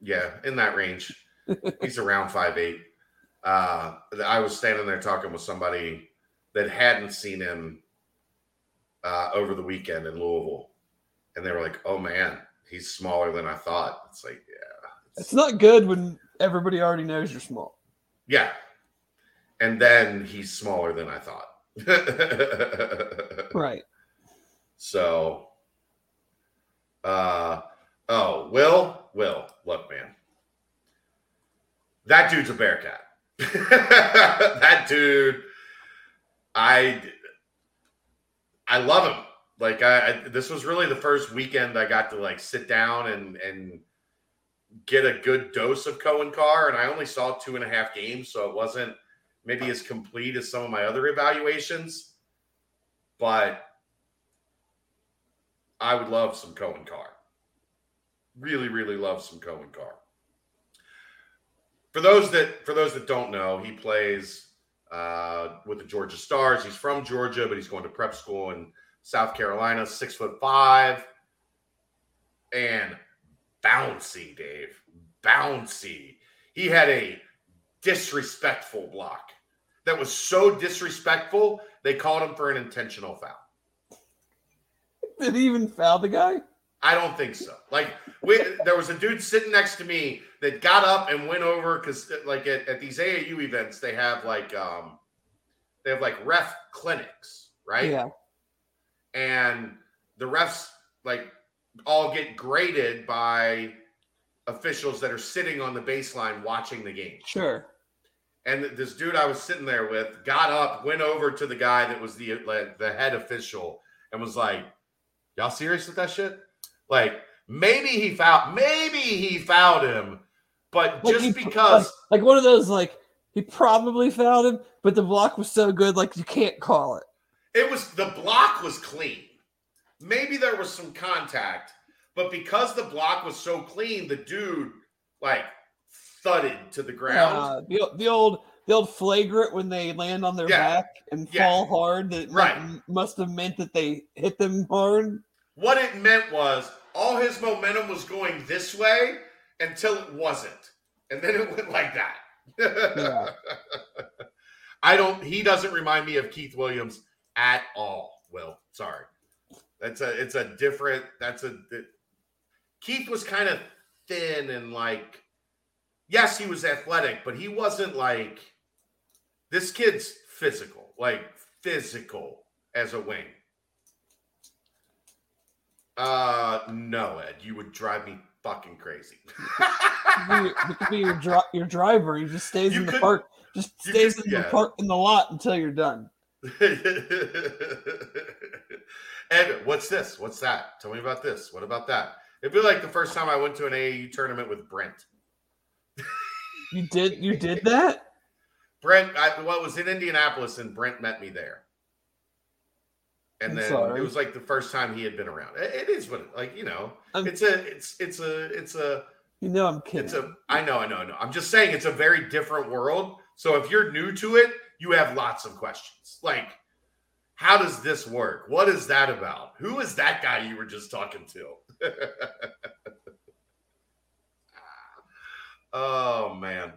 Yeah, in that range. [LAUGHS] he's around five eight. Uh, I was standing there talking with somebody that hadn't seen him uh, over the weekend in Louisville, and they were like, "Oh man, he's smaller than I thought." It's like, yeah, It's not good when everybody already knows you're small. yeah, and then he's smaller than I thought. [LAUGHS] Right. So, uh, oh, Will, Will, look, man, that dude's a bearcat. [LAUGHS] that dude, I, I love him. Like, I, I, this was really the first weekend I got to like sit down and and get a good dose of Cohen Carr, and I only saw two and a half games, so it wasn't maybe as complete as some of my other evaluations, but I would love some Cohen Carr. Really, really love some Cohen Carr. For those that for those that don't know, he plays uh, with the Georgia Stars. He's from Georgia, but he's going to prep school in South Carolina. Six foot five, and bouncy, Dave, bouncy. He had a disrespectful block that was so disrespectful they called him for an intentional foul. Did he even foul the guy? I don't think so. Like we, there was a dude sitting next to me that got up and went over because like at, at these AAU events they have like um they have like ref clinics, right? Yeah. And the refs like all get graded by officials that are sitting on the baseline watching the game. Sure. And this dude I was sitting there with got up, went over to the guy that was the like, the head official, and was like, "Y'all serious with that shit?" Like maybe he fouled, maybe he fouled him, but Like just he- because, like, like one of those like he probably fouled him, but the block was so good, like you can't call it. it was the block was clean. Maybe there was some contact, but because the block was so clean, the dude like thudded to the ground. Uh, the, the old the old flagrant when they land on their Yeah. back and Yeah. fall hard that Right. must have meant that they hit them hard. What it meant was all his momentum was going this way until it wasn't. And then it went like that. Yeah. I don't he doesn't remind me of Keith Williams at all. Well, sorry. That's a it's a different that's a it- Keith was kind of thin and like yes, he was athletic, but he wasn't like this kid's physical, like physical as a wing. Uh, no, Ed, you would drive me fucking crazy. [LAUGHS] It could be, it could be your dri- your driver. He just stays You in the could- park, just stays could- in yeah. the park in the lot until you're done. [LAUGHS] Ed, what's this? What's that? Tell me about this. What about that? It'd be like the first time I went to an AAU tournament with Brent. You did you did [LAUGHS] that? Brent, I, well, it was in Indianapolis, and Brent met me there. And I'm then sorry. it was like the first time he had been around. It- it is what, like you know, I'm- it's a, it's, it's a, it's a, You know I'm kidding. it's a. I know, I know, I know. I'm just saying it's a very different world. So if you're new to it, you have lots of questions. Like, how does this work? What is that about? Who is that guy you were just talking to? [LAUGHS] oh man.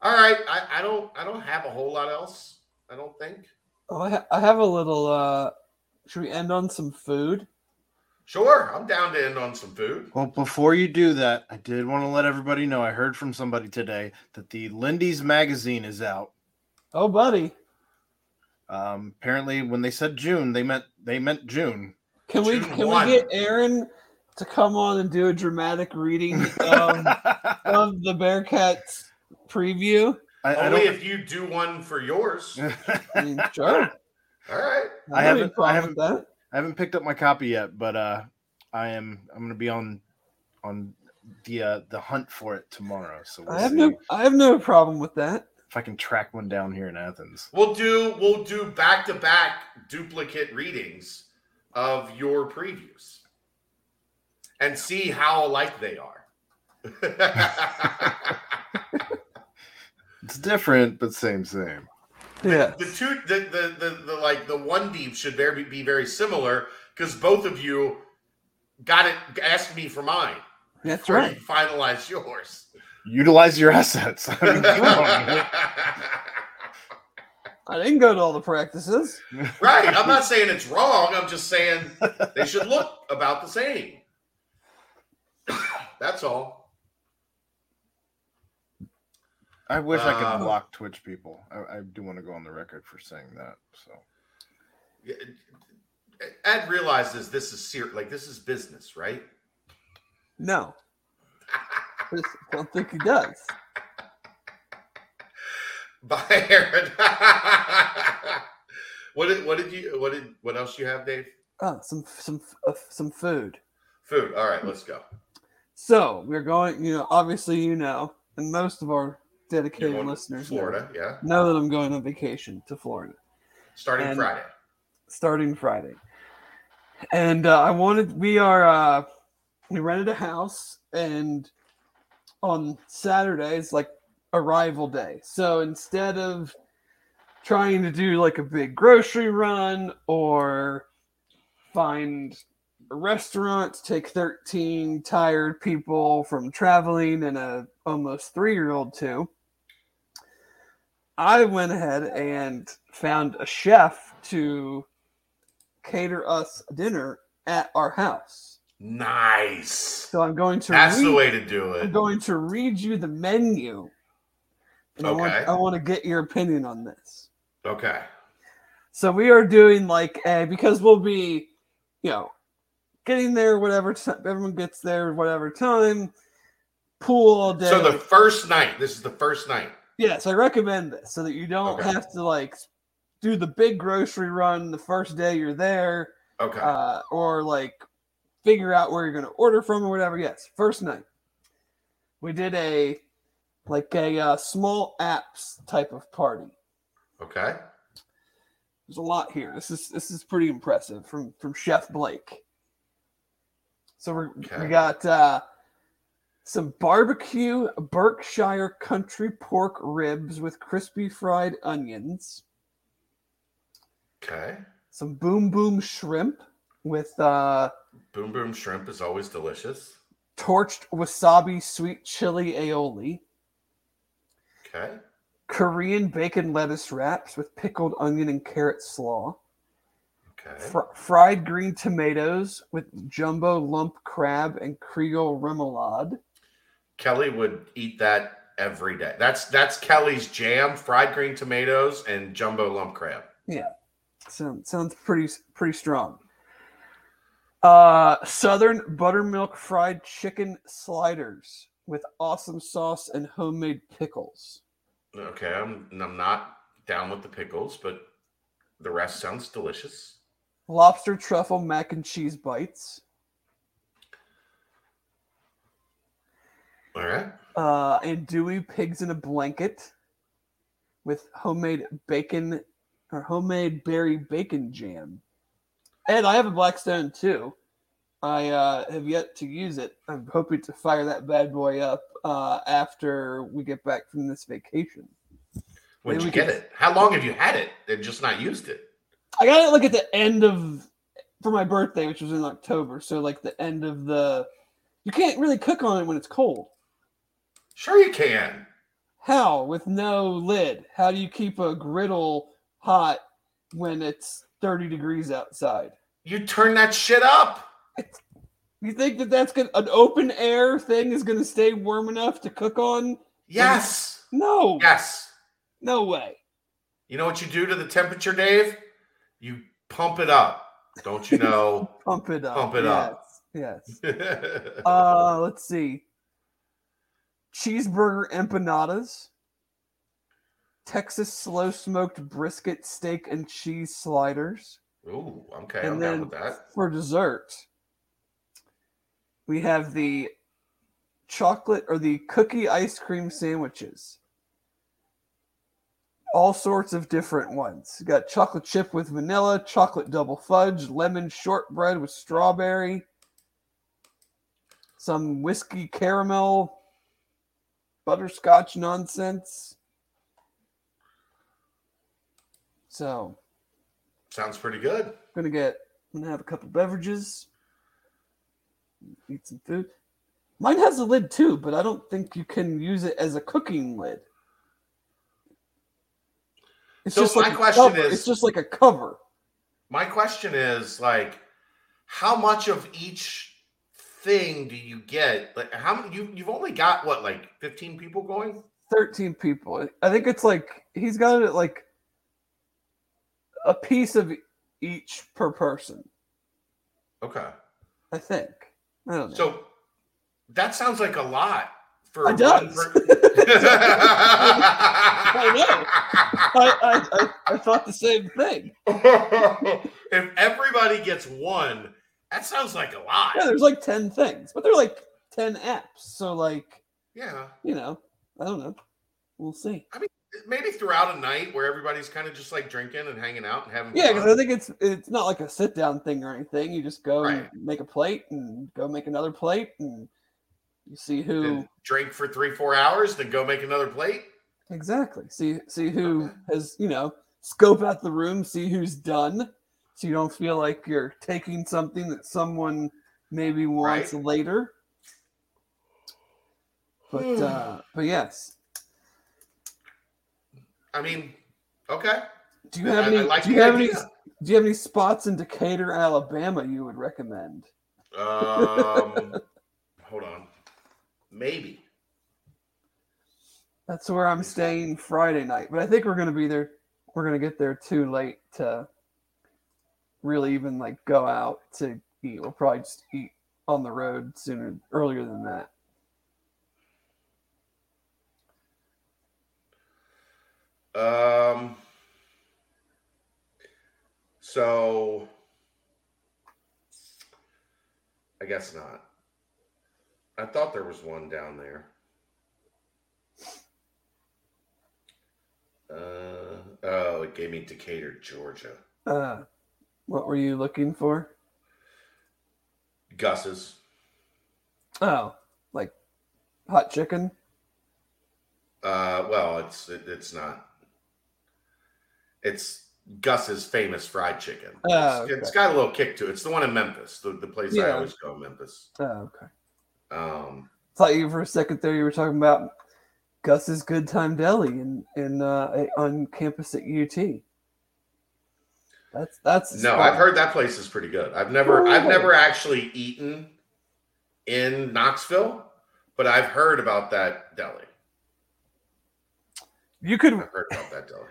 All right, I, I don't I don't have a whole lot else. I don't think. Oh, I, ha- I have a little. uh Should we end on some food? Sure, I'm down to end on some food. Well, before you do that, I did want to let everybody know I heard from somebody today that the Lindy's magazine is out. Oh, buddy, Um, apparently, when they said June, they meant they meant June. can we can one. we get Aaron to come on and do a dramatic reading [LAUGHS] of, of the Bearcats preview? I, I Only don't. if you do one for yours. [LAUGHS] I mean, sure. All right. I don't have any haven't- I haven't- that. I haven't picked up my copy yet, but uh, I am. I'm going to be on on the uh, the hunt for it tomorrow. So we'll I have see no I have no problem with that. if I can track one down here in Athens. We'll do we'll do back to back duplicate readings of your previews and see how alike they are. [LAUGHS] [LAUGHS] It's different, but same, same. Yeah. the two the, the the the like the one deep should very be very similar because both of you got it asked me for mine. That's right. you Finalize yours. Utilize your assets. [LAUGHS] I mean, come on, man. I didn't go to all the practices. right. I'm not saying it's wrong. I'm just saying they should look about the same. [LAUGHS] That's all. I wish I Uh, could block Twitch people. I, I do want to go on the record for saying that. So Ed realizes this is ser- like this is business, right? No. [LAUGHS] I don't think he does. [LAUGHS] Bye, Aaron. [LAUGHS] what did what did you what did what else you have, Dave? Oh, some some uh, some food. Food. All right, let's go. So we're going. You know, obviously, you know, and most of our You're dedicated listeners know- Florida, yeah. Now that I'm going on vacation to Florida Starting And- Friday. starting Friday. And uh, I wanted, we are, uh, we rented a house and on Saturday is like arrival day. So instead of trying to do like a big grocery run or find a restaurant to take 13 tired people from traveling and a almost three year old to, I went ahead and found a chef to cater us dinner at our house. Nice. So I'm going to That's read, the way to do it. I'm going to read you the menu. And I want Okay. I want to get your opinion on this. Okay. So we are doing like a because we'll be, you know, getting there whatever time everyone gets there whatever time. Pool all day. So the first night, this is the first night. Yes, I recommend this so that you don't Okay. have to like do the big grocery run the first day you're there, Okay. uh, or like figure out where you're going to order from or whatever. Yes, first night we did a like a uh, small apps type of party. okay. There's a lot here. This is this is pretty impressive from from Chef Blake. So we're, Okay. we got uh, some barbecue Berkshire country pork ribs with crispy fried onions. Okay. Some boom boom shrimp with uh, Boom Boom Shrimp is always delicious. torched wasabi sweet chili aioli. Okay. Korean bacon lettuce wraps with pickled onion and carrot slaw. Okay. Fr- fried green tomatoes with jumbo lump crab and Creole remoulade. Kelly would eat that every day. That's that's Kelly's jam: fried green tomatoes and jumbo lump crab. Yeah, sounds sounds pretty pretty strong. Uh, Southern buttermilk fried chicken sliders with awesome sauce and homemade pickles. Okay, I'm I'm not down with the pickles, but the rest sounds delicious. Lobster truffle mac and cheese bites. All right. Uh, and Dewey pigs in a blanket with homemade bacon or homemade berry bacon jam. And I have a Blackstone too. I uh, have yet to use it. I'm hoping to fire that bad boy up uh, after we get back from this vacation. When'd Maybe you get could- it? How long have you had it and just not used it? I got it like at the end of for my birthday, which was in October. So like the end of the. You can't really cook on it when it's cold. Sure, you can. How with no lid? How do you keep a griddle hot when it's 30 degrees outside? You turn that shit up. You think that that's good? An open air thing is going to stay warm enough to cook on? Yes. No, Yes. no way. You know what you do to the temperature, Dave? You pump it up. Don't you know? [LAUGHS] Pump it up. Pump it up. Yes. yes. [LAUGHS] Uh, let's see. Cheeseburger empanadas, Texas slow smoked brisket steak and cheese sliders, Ooh, okay. and I'm then down with that. for dessert, we have the chocolate or the cookie ice cream sandwiches. All sorts of different ones. You got chocolate chip with vanilla, chocolate double fudge, lemon shortbread with strawberry, some whiskey caramel, butterscotch nonsense. So, Sounds pretty good. gonna get gonna have a couple beverages eat some food mine has a lid too but i don't think you can use it as a cooking lid it's So just my like question cover. is- it's just like a cover My question is like, how much of each thing do you get? Like, how many? You you've only got what, like fifteen people going? 13 people i think it's like he's got it like a piece of each per person Okay. i think i don't know So that sounds like a lot for It does. per- [LAUGHS] [LAUGHS] I, I, I, I thought the same thing [LAUGHS] if everybody gets one, that sounds like a lot. yeah there's like 10 things but they're like 10 apps so like Yeah. you know, I don't know. We'll see. I mean, maybe throughout a night where everybody's kind of just like drinking and hanging out and having Yeah, because I think it's it's not like a sit down thing or anything. You just go and make a plate and go make another plate and you see who And drink for three, four hours, then go make another plate. exactly see see who Okay. has you know scope out the room, see who's done, so you don't feel like you're taking something that someone maybe wants Right. later. But uh but yes, I mean, okay. do you have I- any? I like do you have any? Do you have any spots in Decatur, Alabama you would recommend? Um, [LAUGHS] hold on. Maybe. That's where I'm staying Friday night, but I think we're gonna be there. We're gonna get there too late to really even like go out to eat. We'll probably just eat on the road sooner earlier than that. Um, so I guess not. I thought there was one down there. Uh, oh, it gave me Decatur, Georgia. Uh, what were you looking for? Gus's. Oh, like hot chicken. Uh, well, it's it, it's not. It's Gus's famous fried chicken. Oh, It's- it's okay. got a little kick to it. It's the one in Memphis, the, the place I always go, Memphis. Oh, okay. Um, Thought you for a second there you were talking about Gus's Good Time Deli in in uh, on campus at UT. That's that's no. I've heard that place is pretty good. I've never, I've never actually eaten in Knoxville, but I've heard about that deli. you could I've heard about that deli.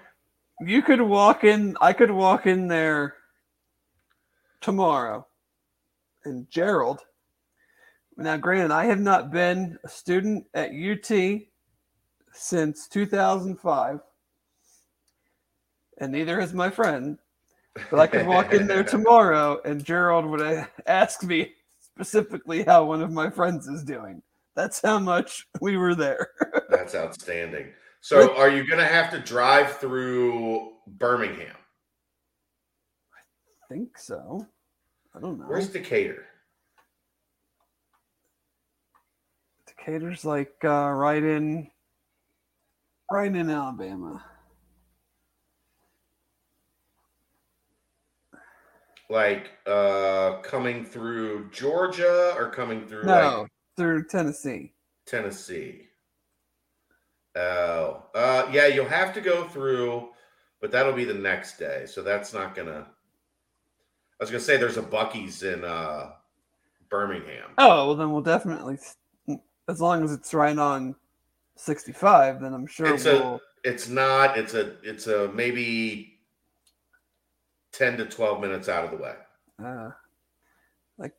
you could walk in. I could walk in there tomorrow, and Gerald. Now, granted, I have not been a student at UT since 2005, and neither has my friend. But I could walk in there [LAUGHS] tomorrow, and Gerald would ask me specifically how one of my friends is doing. That's how much we were there. [LAUGHS] That's outstanding. So, are you going to have to drive through Birmingham? I think so. I don't know. Where's Decatur? Decatur's like uh, right in, right in Alabama. Like uh coming through Georgia or coming through No, like through Tennessee. Tennessee? Oh, uh, yeah, you'll have to go through, but that'll be the next day. So that's not gonna. I was gonna say there's a Buc-ee's in uh Birmingham. Oh well, then we'll definitely, as long as it's right on sixty-five, then I'm sure It's a- we'll. It's not. It's a. It's a maybe ten to twelve minutes out of the way. Uh, like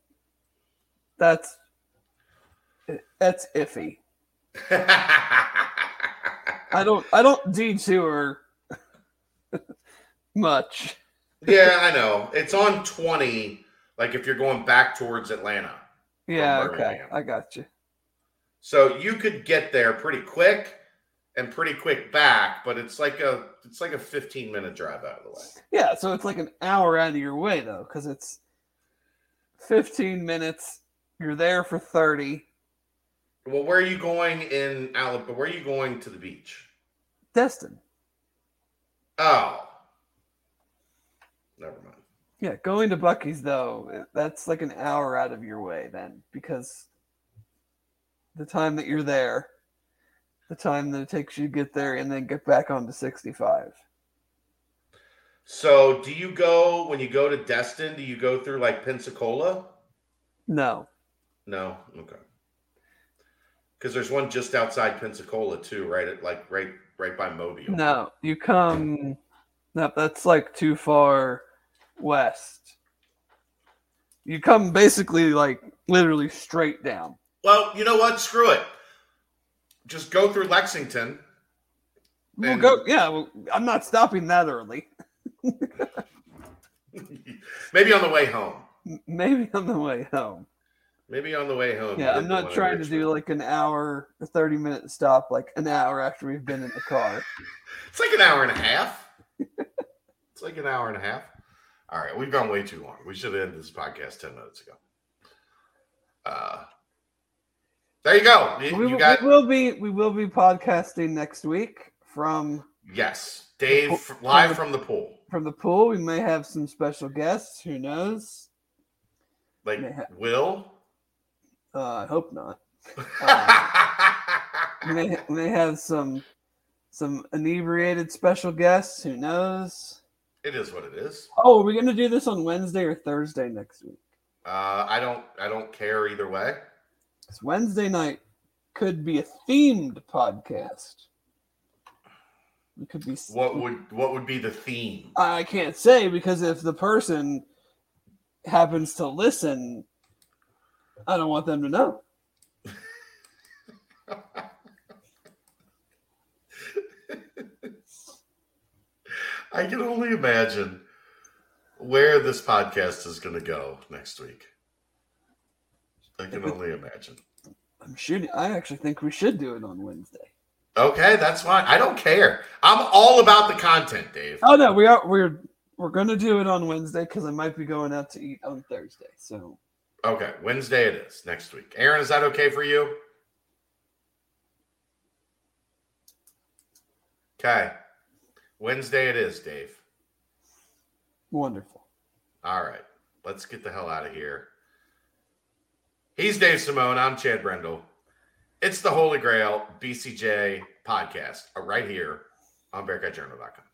that's that's iffy. [LAUGHS] I don't I don't detour [LAUGHS] much. yeah, I know. It's on twenty. Like if you're going back towards Atlanta. Yeah, okay, I got you. So you could get there pretty quick and pretty quick back, but it's like a it's like a 15 minute drive out of the way. Yeah, so it's like an hour out of your way though, because it's fifteen minutes. You're there for thirty. Well, where are you going in Alabama? Where are you going to the beach? Destin. Oh. Never mind. Yeah, going to Buc-ee's though, that's like an hour out of your way then, because the time that you're there, the time that it takes you to get there and then get back onto 65. So, do you go when you go to Destin? Do you go through like Pensacola? No, No. Okay. Because there's one just outside Pensacola too, right at like right right by Mobile. no, you come. No, that's like too far west. You come basically like literally straight down. Well, you know what? Screw it. Just go through Lexington. We'll go. Yeah, well, I'm not stopping that early. [LAUGHS] Maybe on the way home. Maybe on the way home. Maybe on the way home. Yeah, I'm did the one not trying to do like an hour, a 30 minute stop, like an hour after we've been in the car. [LAUGHS] It's like an hour and a half. [LAUGHS] it's like an hour and a half. All right, we've gone way too long. We should have ended this podcast ten minutes ago. Uh, there you go. You, We, you will- got we will be we will be podcasting next week from yes, Dave The f- pool- live from the pool. from the pool. We may have some special guests. Who knows? Like Yeah. Will. Uh, I hope not. [LAUGHS] We may we may have some some inebriated special guests. Who knows? it is what it is. Oh, are we gonna do this on Wednesday or Thursday next week? Uh, I don't. I don't care either way. It's Wednesday night could be a themed podcast. It could be What would what would be the theme? I can't say because if the person happens to listen, I don't want them to know. [LAUGHS] I can only imagine where this podcast is going to go next week. I can only imagine. I'm shooting. I actually think we should do it on Wednesday. Okay, that's fine. I don't care. I'm all about the content, Dave. Oh no, we are we're we're gonna do it on Wednesday because I might be going out to eat on Thursday. So Okay, Wednesday it is next week. Aaron, is that okay for you? Okay. Wednesday it is, Dave. wonderful. All right. Let's get the hell out of here. He's Dave Simone. I'm Chad Brendel. It's the Holy Grail BCJ podcast uh, right here on BearcatJournal.com.